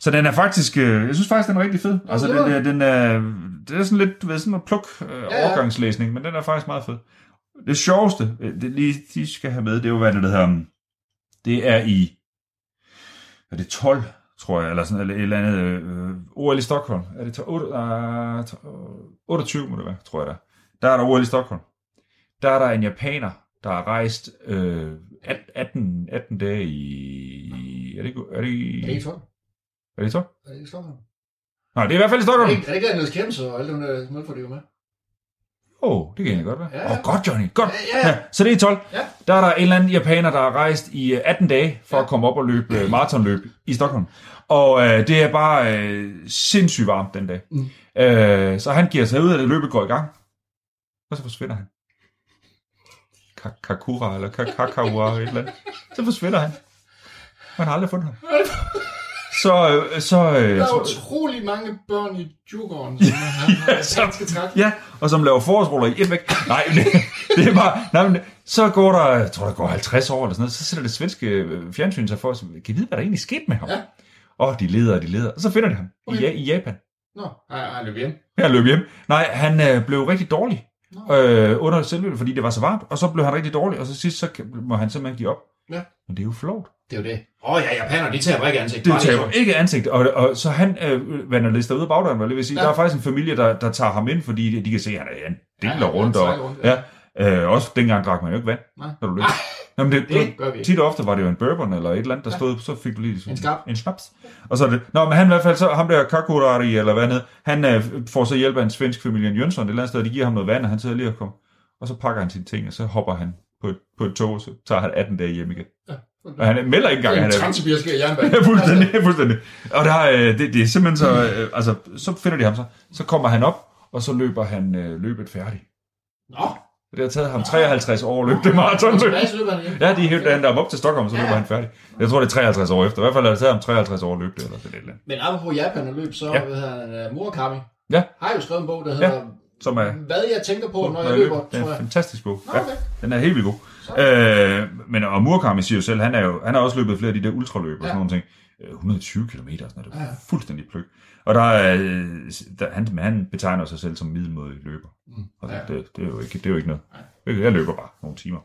så den er faktisk, øh, jeg synes faktisk, den er rigtig fed. Altså, den, var er, den er, det er sådan lidt, ved, sådan en pluk øh, Ja, ja. overgangslæsning, men den er faktisk meget fed. Det sjoveste, øh, det lige, de skal have med, det er jo, hvad det hedder, det er i, er det 12, tror jeg, eller sådan eller et eller andet, øh, OL i Stockholm. Er det 8, uh, 28, må det være, tror jeg der. Der er der OL i Stockholm. Der er der en japaner, der har rejst øh, 18, 18 dage i... Er det, er det, i, Er det ikke sådan? er det i 12? Er det ikke Stockholm? Nej, det er i hvert fald i Er Stockholm. det ikke, er det ikke Niels Kjemse og alle dem der mål for det jo med? Åh, oh, det kan egentlig godt være. Åh, Ja, ja. oh, godt, Johnny. Godt. Ja, ja. Så det er i 12. Ja. Der er der en eller anden japaner, der har rejst i øh, 18 dage for Ja. at komme op og løbe øh, maratonløb i Stockholm. Og øh, det er bare øh, sindssygt varmt den dag. Mm. Øh, så han giver sig ud, at det løbet går i gang. Og så forsvinder han. Ka- Kakura eller ka- Kakaura eller et eller andet. Så forsvinder han. Man har aldrig fundet ham. Så, øh, så, øh, Der er utrolig mange børn i Djurgården, som har Ja, så-. Ja, og som laver forårsruller i et væk. Nej, det, det er bare... Nej, men så går der, jeg tror, der går 50 år eller sådan noget, så sætter det svenske øh, fjernsyn sig for os, kan vide, hvad der egentlig skete med ham? Ja. Og de leder, og de leder, og så finder de ham Okay. i, Ja- i Japan. Nå, nej, løb hjem. Han løb hjem. Nej, han øh, blev rigtig dårlig Nå. øh, under selvløbet, fordi det var så varmt, og så blev han rigtig dårlig, og så sidst så må han simpelthen give op. Ja. Men det er jo flot. Det er jo det. Åh oh, ja, japaner, de tager ikke ansigt. Det Bare lige taber ikke ansigt, og, og så han øh, vandrer lister ud af bagdøren, lige ved at sige. Ja. Der er faktisk en familie, der, der tager ham ind, fordi de, de kan se, at han er en deler ja, rundt. Og, rundt, ja. ja. Øh, også dengang drak man jo ikke vand, Nej. når du løb. Jamen, det, det gør vi. Tit og ofte var det jo en bourbon eller et eller andet, der stod, så fik du lige sådan, En skap. en snaps. Og så er det, nå, men han i hvert fald, så ham der Kakurari, eller hvad andet, han øh, får så hjælp af en svensk familie, en Jønsson, et eller andet sted, de giver ham noget vand, og han sidder lige og kommer. Og så pakker han sine ting, og så hopper han på et, på et tog, og så tager han 18 dage hjem igen. Ja. Og han melder ikke engang, at han er transsibirske jernbane. Ja, fuldstændig, fuldstændig. Og der, er, øh, det, det er simpelthen så, øh, altså, så finder de ham så, så kommer han op, og så løber han øh, løbet færdigt. Nå, Det har taget ham 53 år at løbe det han igen. Ja, de er helt der op til Stockholm, så løber Ja. han færdig. Jeg tror, det er 53 år efter. I hvert fald har det taget ham 53 år at løbe det, eller sådan et eller andet. Men apropos Japan og løb, så Ja. ja. ved han, uh, Murakami Ja. har jo skrevet en bog, der hedder Som er, Hvad jeg tænker på, når jeg jeg løber, Det er en fantastisk bog. Nå, Ja, okay. den er helt vildt god. Øh, men og Murakami siger jo selv, han, er jo, han har også løbet flere af de der ultraløb og Ja. sådan nogle ting. Øh, 120 km og sådan noget. Det er Ja, ja. fuldstændig pløk. Og der er, øh, der, han, han betegner sig selv som middelmådig løber. Mm. Og det, Ja. det, det, er jo ikke, det er jo ikke noget. Nej. Jeg løber bare nogle timer.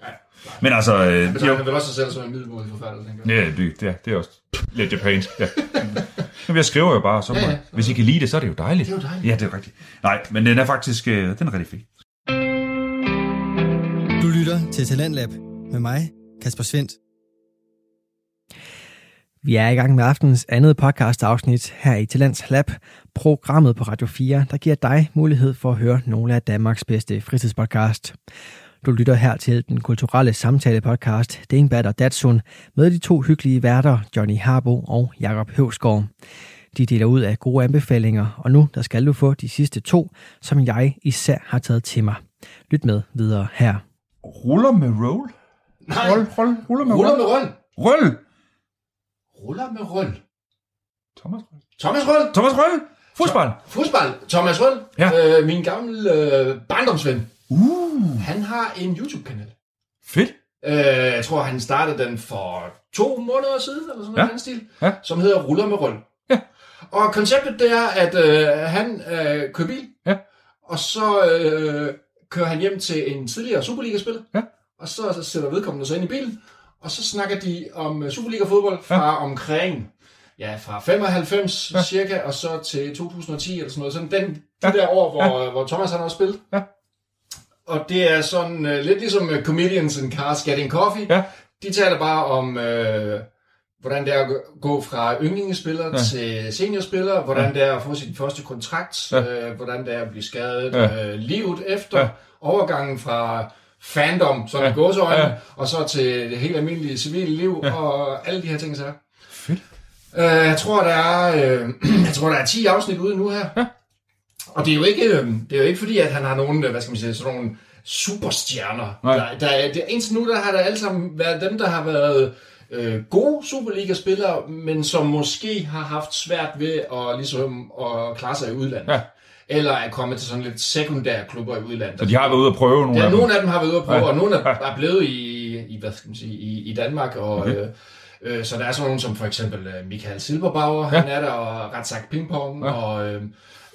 Men altså, øh, Men så jo, han vil også sig selv som en middelmådig forfatter, tænker jeg. ja, det, det, er, det er også lidt japansk. Ja. Men jeg skriver jo bare, så Ja, ja, hvis I kan lide det, så er det jo dejligt. Det er jo dejligt. Ja, det er rigtigt. Nej, men den er faktisk øh, den er rigtig fed. Du lytter til Talentlab med mig, Kasper Svendt. Vi er i gang med aftenens andet podcast afsnit her i Talents Lab, programmet på Radio 4, der giver dig mulighed for at høre nogle af Danmarks bedste fritidspodcast. Du lytter her til den kulturelle samtale podcast Dingbat og Datsun med de to hyggelige værter, Johnny Harbo og Jakob Høvsgaard. De deler ud af gode anbefalinger, og nu der skal du få de sidste to, som jeg især har taget til mig. Lyt med videre her. Ruller med roll? Nej, Roll, roll, ruller med ruller roll. med Røl. Roll! Ruller med Røl. Thomas Roll. Thomas Røl. Thomas Roll! Fodbold! Fodbold. Thomas Røl. Ja. Øh, min gamle øh, barndomsven. Uh, Han har en YouTube-kanal. fedt. Øh, jeg tror, han startede den for to måneder siden, eller sådan noget Ja. den stil, Ja. som hedder Ruller med Røl. Ja. Og konceptet det er, at øh, han øh, kører bil, Ja. og så øh, kører han hjem til en tidligere Superliga-spiller, Ja. og så, så sætter vedkommende sig ind i bilen, og så snakker de om øh, Superliga-fodbold fra ja. omkring, ja, fra 95 ja. cirka, og så til 2010 eller sådan noget. Sådan den, de Ja. der år, hvor, ja. hvor Thomas han har spillet. Ja. Og det er sådan uh, lidt ligesom uh, Comedians in Cars Getting Coffee. Ja. De taler bare om, øh, hvordan det er at gå- fra yndlingespiller ja. Til seniorspiller, hvordan ja. det er at få sin første kontrakt, Ja. øh, hvordan det er at blive skadet, Ja. øh, livet efter, Ja. overgangen fra fandom, som Ja. gåseøjne, Ja. og så til det helt almindelige civile liv, Ja. og alle de her ting, så. Fedt. Øh, jeg tror, der er, øh, jeg tror, der er 10 afsnit ude nu her. Ja. Og det er jo ikke, øh, det er jo ikke fordi, at han har nogen, øh, hvad skal man sige, sådan nogle superstjerner. Nej. Der, der, er- det, indtil nu, der har der alle sammen været dem, der har været øh, gode Superliga-spillere, men som måske har haft svært ved at, ligesom, at klare sig i udlandet. Ja. Eller er kommet til sådan lidt sekundære klubber i udlandet. Så de har været ude at prøve nogle Ja, af dem. nogle af dem har været ude at prøve, Ja. og nogle er, er blevet i, i, hvad skal man sige, i, i Danmark. Og, Okay. øh, øh, så der er sådan nogen som for eksempel øh, Michael Silberbauer, ja. han er der, og Ratzak Pingpong, ja. og øh,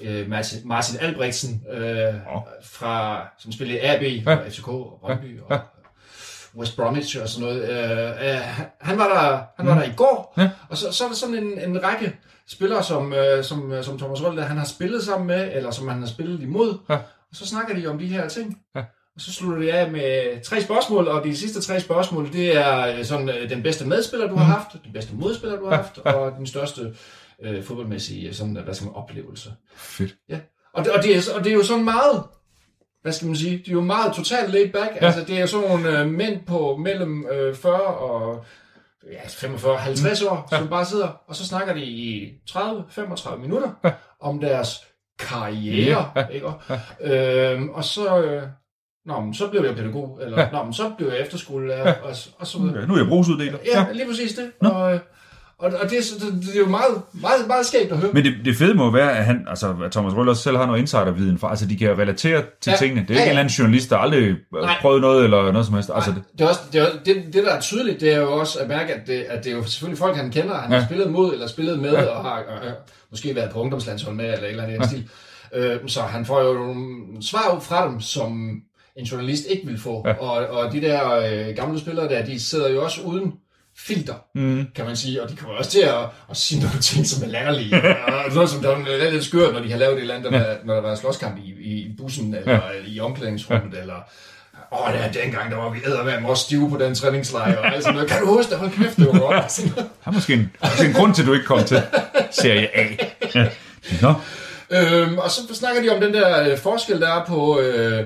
øh, Martin, Martin Albrechtsen, øh, Nå. fra, som spillede AB, Ja. ja. og FCK og Brøndby, ja. og West Bromwich og sådan noget. Øh, øh, han var der, han var Mm. der i går, Ja. og så, så er der sådan en, en række spillere, som, øh, som, øh, som Thomas Rølle, han har spillet sammen med, eller som han har spillet imod. Ja. Og så snakker de om de her ting. Ja. Og så slutter det af med tre spørgsmål, og de sidste tre spørgsmål, det er øh, sådan øh, den bedste medspiller, du har Mhm. haft, den bedste modspiller, du har haft, og den største øh, fodboldmæssige sådan, hvad skal man, oplevelse. Fedt. Og det, og, det er, og det er jo sådan meget, hvad skal man sige, det er jo meget totalt laid back. Ja. Altså, det er sådan nogle øh, mænd på mellem øh, 40 og ja, 45-50 år, Ja. som bare sidder, og så snakker de i 30-35 minutter Ja. om deres karriere. Ja. Ikke? Øhm, og så, øh, nå, men så blev jeg pædagog, eller Ja. nå, men så blev jeg efterskolelærer, og, og så videre. Okay, nu er jeg brugsuddeler. Ja, lige præcis det. Og, øh, og, og det, det, det er jo meget, meget, meget skægt at høre. Men det, det fede må være, at, han, altså, at Thomas Røller selv har noget insiderviden for. Altså, de kan relatere til Ja. tingene. Det er Ja, ikke ja. en eller anden journalist, der aldrig øh, Nej. prøvet noget eller noget som helst. Altså, Nej, det, er også, det, er, det, det, der er tydeligt, det er jo også at mærke, at det, at det er jo selvfølgelig folk, han kender, han Ja. har spillet mod, eller spillet med, Ja. og har og, øh, måske været på ungdomslandshold med, eller et eller andet den stil. Øh, så han får jo nogle svar ud fra dem, som en journalist ikke vil få. Ja. Og, og de der øh, gamle spillere der, de sidder jo også uden filter, mm, kan man sige, og de kommer også til at, at sige nogle ting, som er latterlige. og noget, som der er lidt skørt, når de har lavet et eller andet, der, når der var slåskamp i, i bussen, eller ja. i omklædningsrummet, ja. eller Åh, det er dengang, der var vi ædermand også stive på den træningslejr, og alt sådan noget. Kan du huske det? Hold kæft, det var godt. Noget. der er måske en, måske en grund til, at du ikke kom til Serie A. Ja. Nå, øhm, og så snakker de om den der øh, forskel, der er på, øh,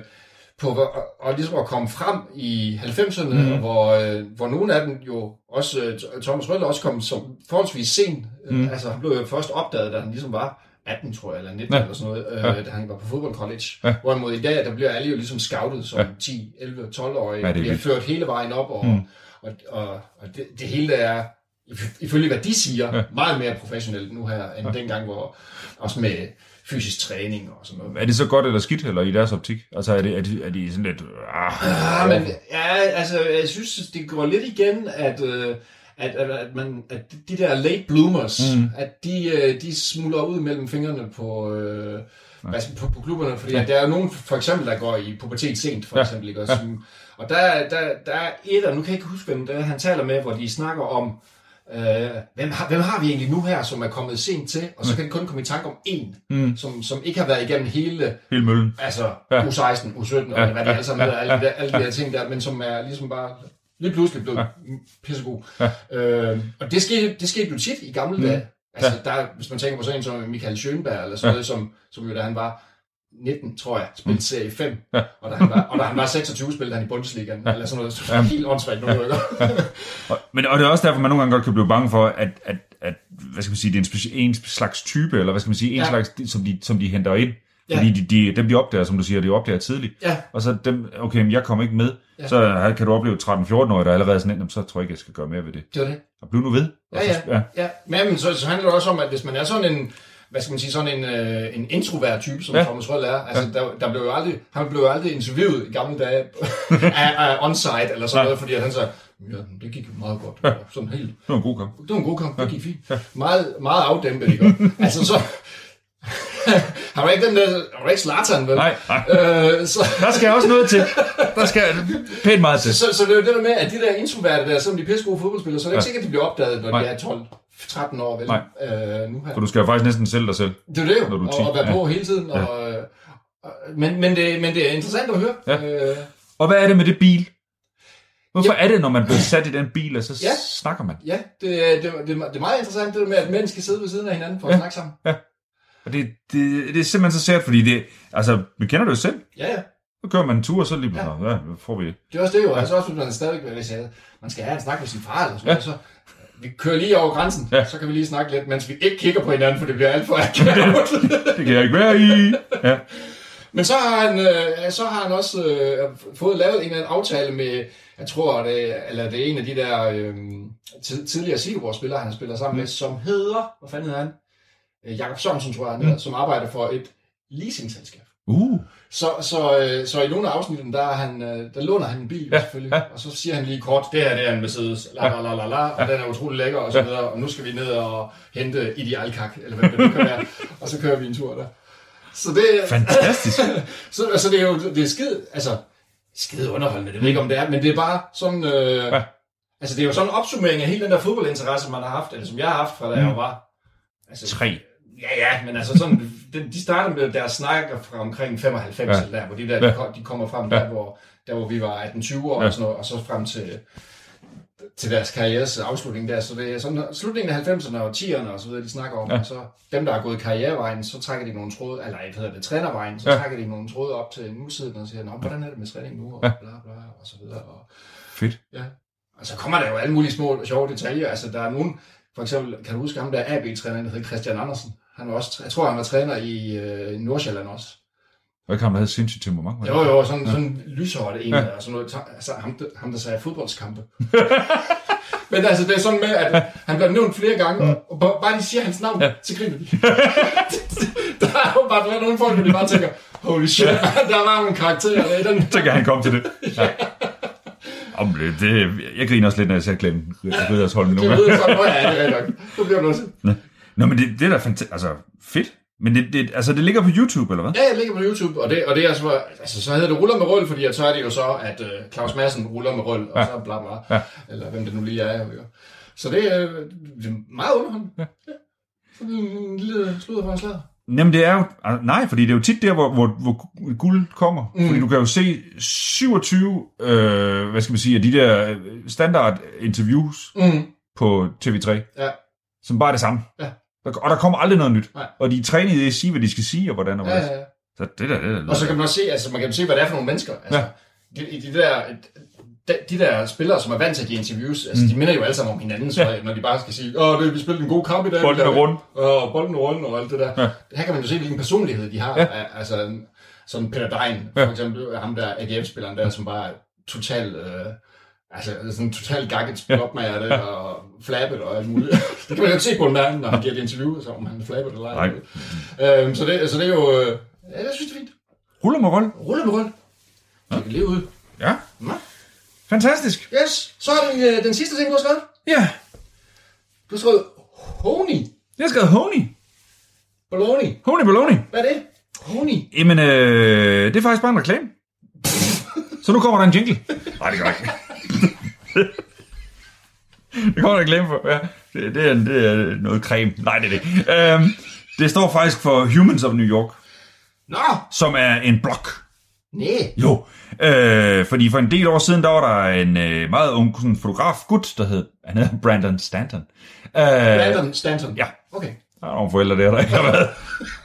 på hvor- og ligesom at komme frem i 90'erne, Mhm. mm. hvor, øh, hvor nogle af dem jo også, øh, Thomas Røller også kom som forholdsvis sent. Mm. Altså, han blev jo først opdaget, da han ligesom var 18, tror jeg, eller 19 Ja. eller sådan noget, øh, Ja. da han var på fodboldcollege. Ja. Ja. Hvorimod i dag, der bliver alle jo ligesom scoutet som Ja. ja. 10, 11, 12-årige, Ja, er bliver vildt. ført hele vejen op, og, Mm. og, og, og det, det hele der er, if- ifølge hvad de siger, Ja. meget mere professionelt nu her, end ja. dengang, hvor også med fysisk træning og sådan noget. er det så godt eller skidt, eller i deres optik? Altså, er, det, er, de, er de sådan lidt... Ah, Ja, men ja, altså, jeg synes, det går lidt igen, at, øh, at, at, at, man, at de der late bloomers, Mm. at de, øh, de smuldrer ud mellem fingrene på, øh, nej. Altså på, på klubberne, fordi ja. der er nogen, for eksempel, der går i pubertet sent, for Ja. eksempel, ikke? Og, som, og der, der, der er et, og nu kan jeg ikke huske, hvem det er, han taler med, hvor de snakker om, øh, hvem, har, hvem har vi egentlig nu her, som er kommet sent til, og så kan de kun komme i tanke om en, Mm. som, som ikke har været igennem hele, Hele møllen. altså Ja. U16, U17, og Ja, hvad de ja, alle sammen ja, hedder, alle, de der, alle de der ting der, men som er ligesom bare lige pludselig blevet pissegod. Øh, og det skete, det skete jo tit i gamle Mm. dage. Altså, der, hvis man tænker på sådan en som Michael Schönberg, eller sådan Ja. noget, som, som jo da han var 19, tror jeg, spillede serie 5, Ja. og, da han var, og da han var 26, spillede han i Bundesligaen, eller sådan noget, Ja. helt åndssvagt nu, ikke? Og, men, og det er også derfor, man nogle gange godt kan blive bange for, at, at, at hvad skal man sige, det er en, speci- en slags type, eller hvad skal man sige, en Ja. ja. slags, som de, som de henter ind. Ja. Fordi de, de, dem, de opdager, som du siger, de opdager tidligt. Ja. Og så dem, okay, men jeg kommer ikke med. Ja. Ja. Så her kan du opleve 13-14-årige, der allerede er sådan, "Jamen, så tror jeg ikke, jeg skal gøre mere ved det. Det var det. Og bliv nu ved. Og Ja, så, ja. ja. Men, men så, så handler det også om, at hvis man er sådan en, hvad skal man sige, sådan en, øh, en introvert type, som ja. Ja. Thomas Røll er, altså der, der blev jo aldrig, han blev jo aldrig interviewet i gamle dage af, af on-site eller sådan Nej. noget, fordi at han sagde, ja, det gik meget godt. Ja. Sådan helt, det var en god kamp. det var en god kamp, det gik fint. Meget, meget afdæmpet, ikke? altså så, han var ikke den der, han var ikke Zlatan, vel? Nej, nej. Øh, så, Der skal også noget til. Der skal pænt meget til. så, så det er jo det der med, at de der introverte der, som de pisse gode fodboldspillere, så er det ikke Ja. sikkert, at de bliver opdaget, når Nej. de er 12, 13 år, vel? Nej. Øh, nu her. For du skal jo faktisk næsten sælge dig selv. Det er det jo, Når du er og, 10, og være ja. på hele tiden. Og, og, men, men, det, men det er interessant at høre. Ja. Øh, Og hvad er det med det bil? Hvorfor er det, når man bliver sat i den bil, og så Ja. snakker man? ja, det, er- det, det, det er meget interessant, det der med, at mænd skal sidde ved siden af hinanden for at Ja. snakke sammen. Og det, det, det er simpelthen så sært, fordi det, altså, vi kender det jo selv. Ja, ja. Så kører man en tur, og så lige Ja. pludselig, ja. ja, får vi Det er også det jo. Altså også, hvis man stadigvæk hvis jeg, man skal have en snak med sin far eller sådan Ja. så vi kører lige over grænsen, Ja. så kan vi lige snakke lidt, mens vi ikke kigger på hinanden, for det bliver alt for akavet. Det kan jeg ikke være i. Ja. Men så har han, øh, så har han også øh, fået lavet en eller anden aftale med, jeg tror, det, er- eller det er en af de der øh, tid, tidligere Silkeborg-spillere, han har spillet sammen med, som hedder, hvad fanden hedder han? Øh, Jakob Sørensen, tror jeg, han hedder, som arbejder for et leasingselskab. Uh, Så, så, øh, så i nogle af afsnittene, der, er han, øh, der låner han en bil, ja, selvfølgelig. ja. Og så siger han lige kort, det her det er en Mercedes, la la la la la, og den er utrolig lækker, og så videre. Og nu skal vi ned og hente Idealkak, eller hvad det nu kan være. og så kører vi en tur der. Så det, fantastisk. så, altså, det er jo det er skide, altså, skide underholdende, det ved jeg ikke, om det er, men det er bare sådan, øh, ja. Altså det er jo sådan en opsummering af hele den der fodboldinteresse, man har haft, eller som jeg har haft fra da jeg Mm. var. Altså, Tre. Ja, ja, men altså sådan, de, startede med deres snakker fra omkring 95, ja. Der, hvor de der, de, Ja. de kommer frem Ja. der, hvor, der, hvor vi var 18-20 år Ja. og sådan noget, og så frem til, til deres karrieres afslutning der. Så det er sådan slutningen af 90'erne og 10'erne og så videre, de snakker om. Ja. Og så dem, der er gået karrierevejen, så trækker de nogle tråde, eller hvad hedder det, trænervejen, så ja. Trækker de nogle tråde op til nutiden og siger, Nå, hvordan er det med træning nu, og Ja. bla bla, og så videre. Og, Fedt. Ja. Og så kommer der jo alle mulige små sjove detaljer. Altså, der er nogen, for eksempel, kan du huske ham der AB-træner, der hedder Christian Andersen? Han var også, jeg tror, han var træner i øh, Nordsjælland også. Og ikke ham, der havde sindssygt temperament. var det? Jo, jo, sådan, sådan lyshåret en, Ja. og sådan noget. Altså, ham, der- ham, der sagde fodboldskampe. Men altså, det er sådan med, at han bliver nævnt flere gange, og bare de siger hans navn, ja. så griner de. der er jo bare der er nogle folk, hvor de bare tænker, holy shit, der var en karakter der i den. Så kan han komme til det. Ja. Om det, det, jeg griner også lidt, når jeg ser Glenn Riddersholm Det nogle ved gange. jeg så, ja, det er rigtigt. Så bliver du også. Nå, men det, det er da fantastisk. Altså, fedt. Men det, det, altså, det ligger på YouTube, eller hvad? Ja, jeg ligger på YouTube, og det, og det er så, altså, så hedder det ruller med rull, fordi at så er det jo så, at uh, Claus Madsen ruller med rull, og Ja. så bla bla, Ja. eller hvem det nu lige er. Jo. Så det er, øh, det er meget underholdende. Ja. Så det er en lille sludder for en slag. Jamen, det er jo... ah, Nej, fordi det er jo tit der, hvor, hvor, hvor guld kommer. Mm. Fordi du kan jo se 27, øh, hvad skal man sige, af de der øh, standard interviews Mm. på TV3, Ja. som bare er det samme. Ja. Der- Og der kommer aldrig noget nyt. Nej. Og de er trænet i at sige, hvad de skal sige, og hvordan og Ja, hvordan. ja, ja. Så det der, det der, Og så kan man også se, altså man kan se, hvad det er for nogle mennesker. Altså, Ja. de, de, der, de, de der spillere, som er vant til de interviews, altså, mm. de minder jo alle sammen om hinanden, så, når de bare skal sige, åh, det, vi spillede en god kamp i dag. Bolden er rund. Og bolden er rundt og alt det der. Ja. Her kan man jo se, hvilken personlighed de har. Ja. Ja. Altså, sådan Peter Dein, for Ja. eksempel, ham der AGF-spilleren der, som bare er total... Øh, Altså, sådan en total gakket blokmager der, og flabbet og alt muligt. det kan man jo ikke se på en mand, når han giver et interview, så om han flabbet eller ej. Øhm, så, det, så det er jo... Øh, ja, jeg synes, det er fint. Ruller med. Rulle med rulle. Det kan leve ud. Ja. Nå. Fantastisk. Yes, så er den, øh, den sidste ting, du har skrevet. Ja. Du har skrevet honey. Jeg har skrevet Honey. Bologna. Honey Bologna. Hvad er det? Pony. Jamen, øh, det er faktisk bare en reklame. Så nu kommer der en jingle. Nej, det gør ikke. Det kommer en reklame for, ja. Det, det, er, det er noget creme. Nej, det er det ikke. Øhm, det står faktisk for Humans of New York, Nå, som er en blog. nej. Jo, øh, fordi for en del år siden, der var der en øh, meget ung sådan, fotograf gut, der hed, han hed Brandon Stanton. Øh, Brandon Stanton. Ja. Okay. Der er nogle forældre der, der ikke har været.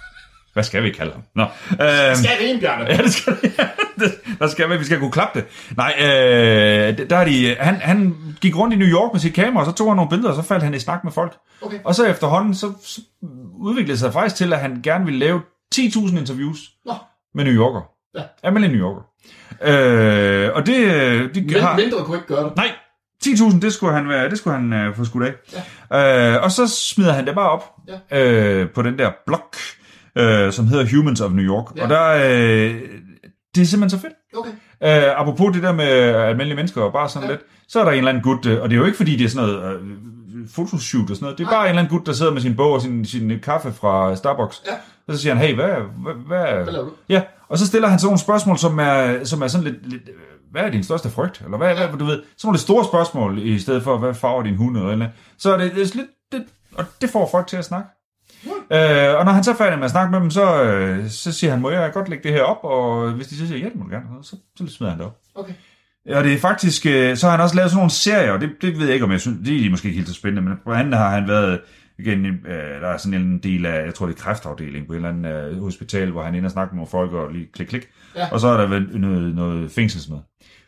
Hvad skal vi kalde ham? Nå. Øh, Skal det en, Bjarne? Ja, det skal vi. Der skal vi. Vi skal kunne klappe det. Nej, øh, der er de, han, han gik rundt i New York med sit kamera, og så tog han nogle billeder, og så faldt han i snak med folk. Okay. Og så efterhånden, så, så udviklede sig faktisk til, at han gerne ville lave 10.000 interviews Nå, med New Yorker. Ja. Almindelige New Yorker. Øh, og det, de men, har... mindre kunne ikke gøre det. Nej, 10.000, det skulle han, være, det skulle han øh, få skudt af. Ja. Øh, og så smider han det bare op Ja. øh, på den der blog, øh, som hedder Humans of New York. Ja. Og der, øh, det er simpelthen så fedt. Okay. Øh, apropos det der med almindelige mennesker og bare sådan ja. Ja. lidt, så er der en eller anden gut, øh, og det er jo ikke fordi, det er sådan noget øh, fotoshoot og sådan noget, det er bare en eller anden gut, der sidder med sin bog og sin, sin kaffe fra Starbucks. Ja. Og så siger han, hey, hvad, hvad, hvad, Hvad laver du? Ja, og så stiller han sådan nogle spørgsmål, som er, som er sådan lidt, lidt øh, hvad er din største frygt? Eller hvad, hvad, du ved, sådan nogle store spørgsmål, i stedet for, hvad farver din hund, eller, eller andet. Så er det, det er lidt, det, og det får folk til at snakke. Øh, og når han så er færdig med at snakke med dem, så, øh, så siger han, må jeg godt lægge det her op, og hvis de så siger, ja, det må du gerne, så, så smider han det op. Okay. Og det er faktisk, øh, så har han også lavet sådan nogle serier, og det, det ved jeg ikke, om jeg synes, det er måske ikke helt så spændende, men på anden har han været, igen, øh, der er sådan en del af, jeg tror det er kræftafdeling på et eller andet øh, hospital, hvor han er inde og snakker med nogle folk og lige klik, klik, Ja. og så er der vel noget, noget fængselsmad.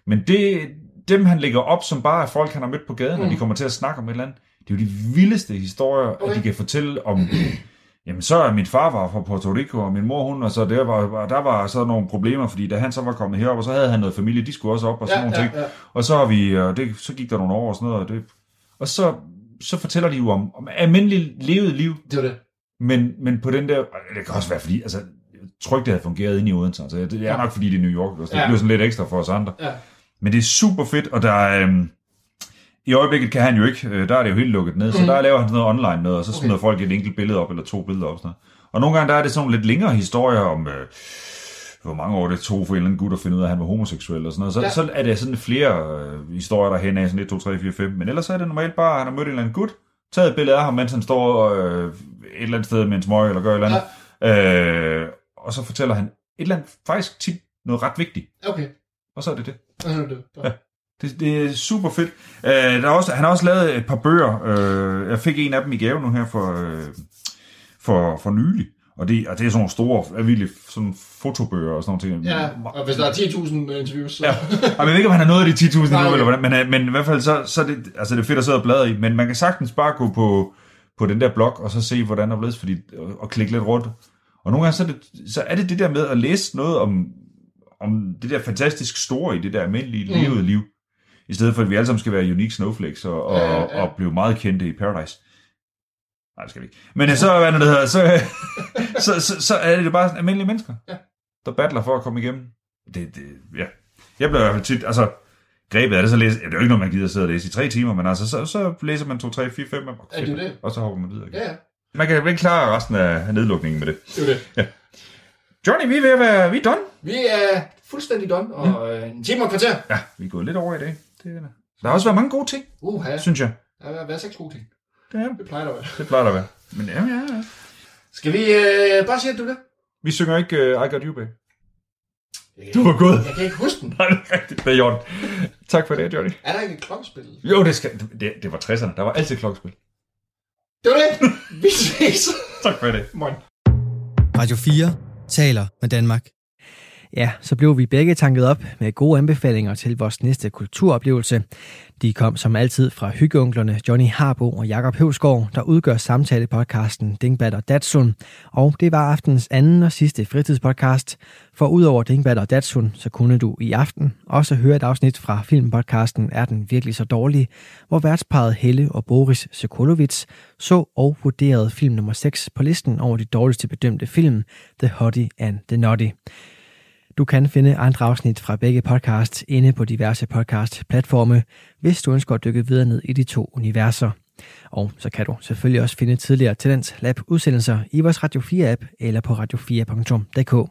Men det, dem han lægger op, som bare er folk, han har mødt på gaden, mm. og de kommer til at snakke om et eller andet, det er jo de vildeste historier, okay. At de kan fortælle om, jamen så er min far var fra Puerto Rico, og min mor hun, og så der var, der var så nogle problemer, fordi da han så var kommet herop, og så havde han noget familie, de skulle også op og sådan Ja, nogle ting. ja, ja. Og så har vi, og det, så gik der nogle år og sådan noget, og, det, og så, så fortæller de jo om, om almindeligt levet liv, Det var det. men, men på den der, det kan også være fordi, altså, ikke, det havde fungeret inde i Odense, altså, det er nok fordi, det er New York, også. det Ja. bliver sådan lidt ekstra for os andre. Ja. Men det er super fedt, og der er, øhm, i øjeblikket kan han jo ikke, øh, der er det jo helt lukket ned, så Mm. der laver han noget online noget, og så smider Okay. folk et enkelt billede op, eller to billeder op. Sådan noget. Og nogle gange der er det sådan lidt længere historier om, øh, hvor mange år det tog for en eller anden gut at finde ud af, at han var homoseksuel og sådan noget. Så. Ja. så er det sådan flere øh, historier, der hen af sådan 1, 2, 3, 4, 5. Men ellers er det normalt bare, at han har mødt en eller anden gut, taget et billede af ham, mens han står øh, et eller andet sted med en smøg, eller gør et eller andet. Ja. Øh, og så fortæller han et eller andet, faktisk tit noget ret vigtigt. Okay. Og så er det det. Og så er det. Ja. Det, det er super fedt. Øh, der er også, han har også lavet et par bøger. Øh, jeg fik en af dem i gave nu her for, øh, for, for nylig. Og det, og det er sådan nogle store, virkelig sådan fotobøger og sådan nogle ting. Ja, og hvis der er 10.000 interviews, så... Ja. Og jeg ved ikke, om han har nået af de 10.000 Nej, nu, eller hvordan, men, øh, men i hvert fald så, så er det, altså det er fedt at sidde og bladre i, men man kan sagtens bare gå på, på den der blog, og så se, hvordan der er blevet, fordi, og, og klikke lidt rundt. Og nogle gange så er, det, så er det det der med at læse noget om, om det der fantastisk store i det der almindelige Mm. levede liv, i stedet for at vi alle sammen skal være unique snowflakes og, og, Ja, ja, ja. og blive meget kendte i Paradise. Nej, det skal vi ikke. Men så, hvad er det, der hedder, så, så, så, så er det bare sådan almindelige mennesker, Ja. der battler for at komme igennem. Det, det, ja. Jeg bliver i hvert fald tit, altså, grebet af det, så læser, ja, det er jo ikke noget, man gider sidde og læse i tre timer, men altså, så, så læser man to, tre, fire, fem, og, Ja, det det. og så hopper man videre. igen. Ja, ja. Man kan ikke klare resten af nedlukningen med det. Det er det. Johnny, vi er ved at være, vi er done. Vi er fuldstændig done, og øh, en time og et kvarter. Ja, vi er gået lidt over i dag. Det er det. Der har også været mange gode ting, Uha, synes jeg. der har været seks gode ting. Det, er, Det plejer der at være. det plejer der at være. Men ja, ja, ja. Skal vi øh, bare sige, at du det? Vi synger ikke uh, I Got You, babe. Du var god. Jeg kan ikke huske den. Nej, det er rigtigt. Det er Jorden. Tak for det, Johnny. Er der ikke et klokkespil? Jo, det, skal, det, det var 60'erne. Der var altid klokkespil. Det var det. Vi ses. Tak for det. Moin. Radio 4 taler med Danmark. Ja, så blev vi begge tanket op med gode anbefalinger til vores næste kulturoplevelse. De kom som altid fra hyggeunglerne Johnny Harbo og Jakob Høvsgaard, der udgør samtalepodcasten Dingbat og Datsun. Og det var aftens anden og sidste fritidspodcast. For udover Dingbat og Datsun, så kunne du i aften også høre et afsnit fra filmpodcasten Er den virkelig så dårlig, hvor værtsparet Helle og Boris Sokolovits så og vurderede film nummer 6 på listen over de dårligste bedømte film, The Hottie and the Naughty. Du kan finde andre afsnit fra begge podcasts inde på diverse podcast-platforme, hvis du ønsker at dykke videre ned i de to universer. Og så kan du selvfølgelig også finde tidligere Talents Lab udsendelser i vores Radio 4-app eller på radio4.dk.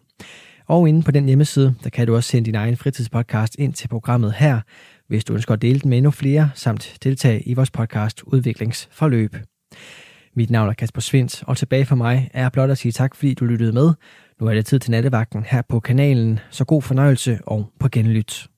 Og inde på den hjemmeside, der kan du også sende din egen fritidspodcast ind til programmet her, hvis du ønsker at dele den med endnu flere, samt deltage i vores podcast Udviklingsforløb. Mit navn er Kasper Svindt, og tilbage for mig er blot at sige tak, fordi du lyttede med. Nu er det tid til nattevagten her på kanalen, så god fornøjelse og på genlyt.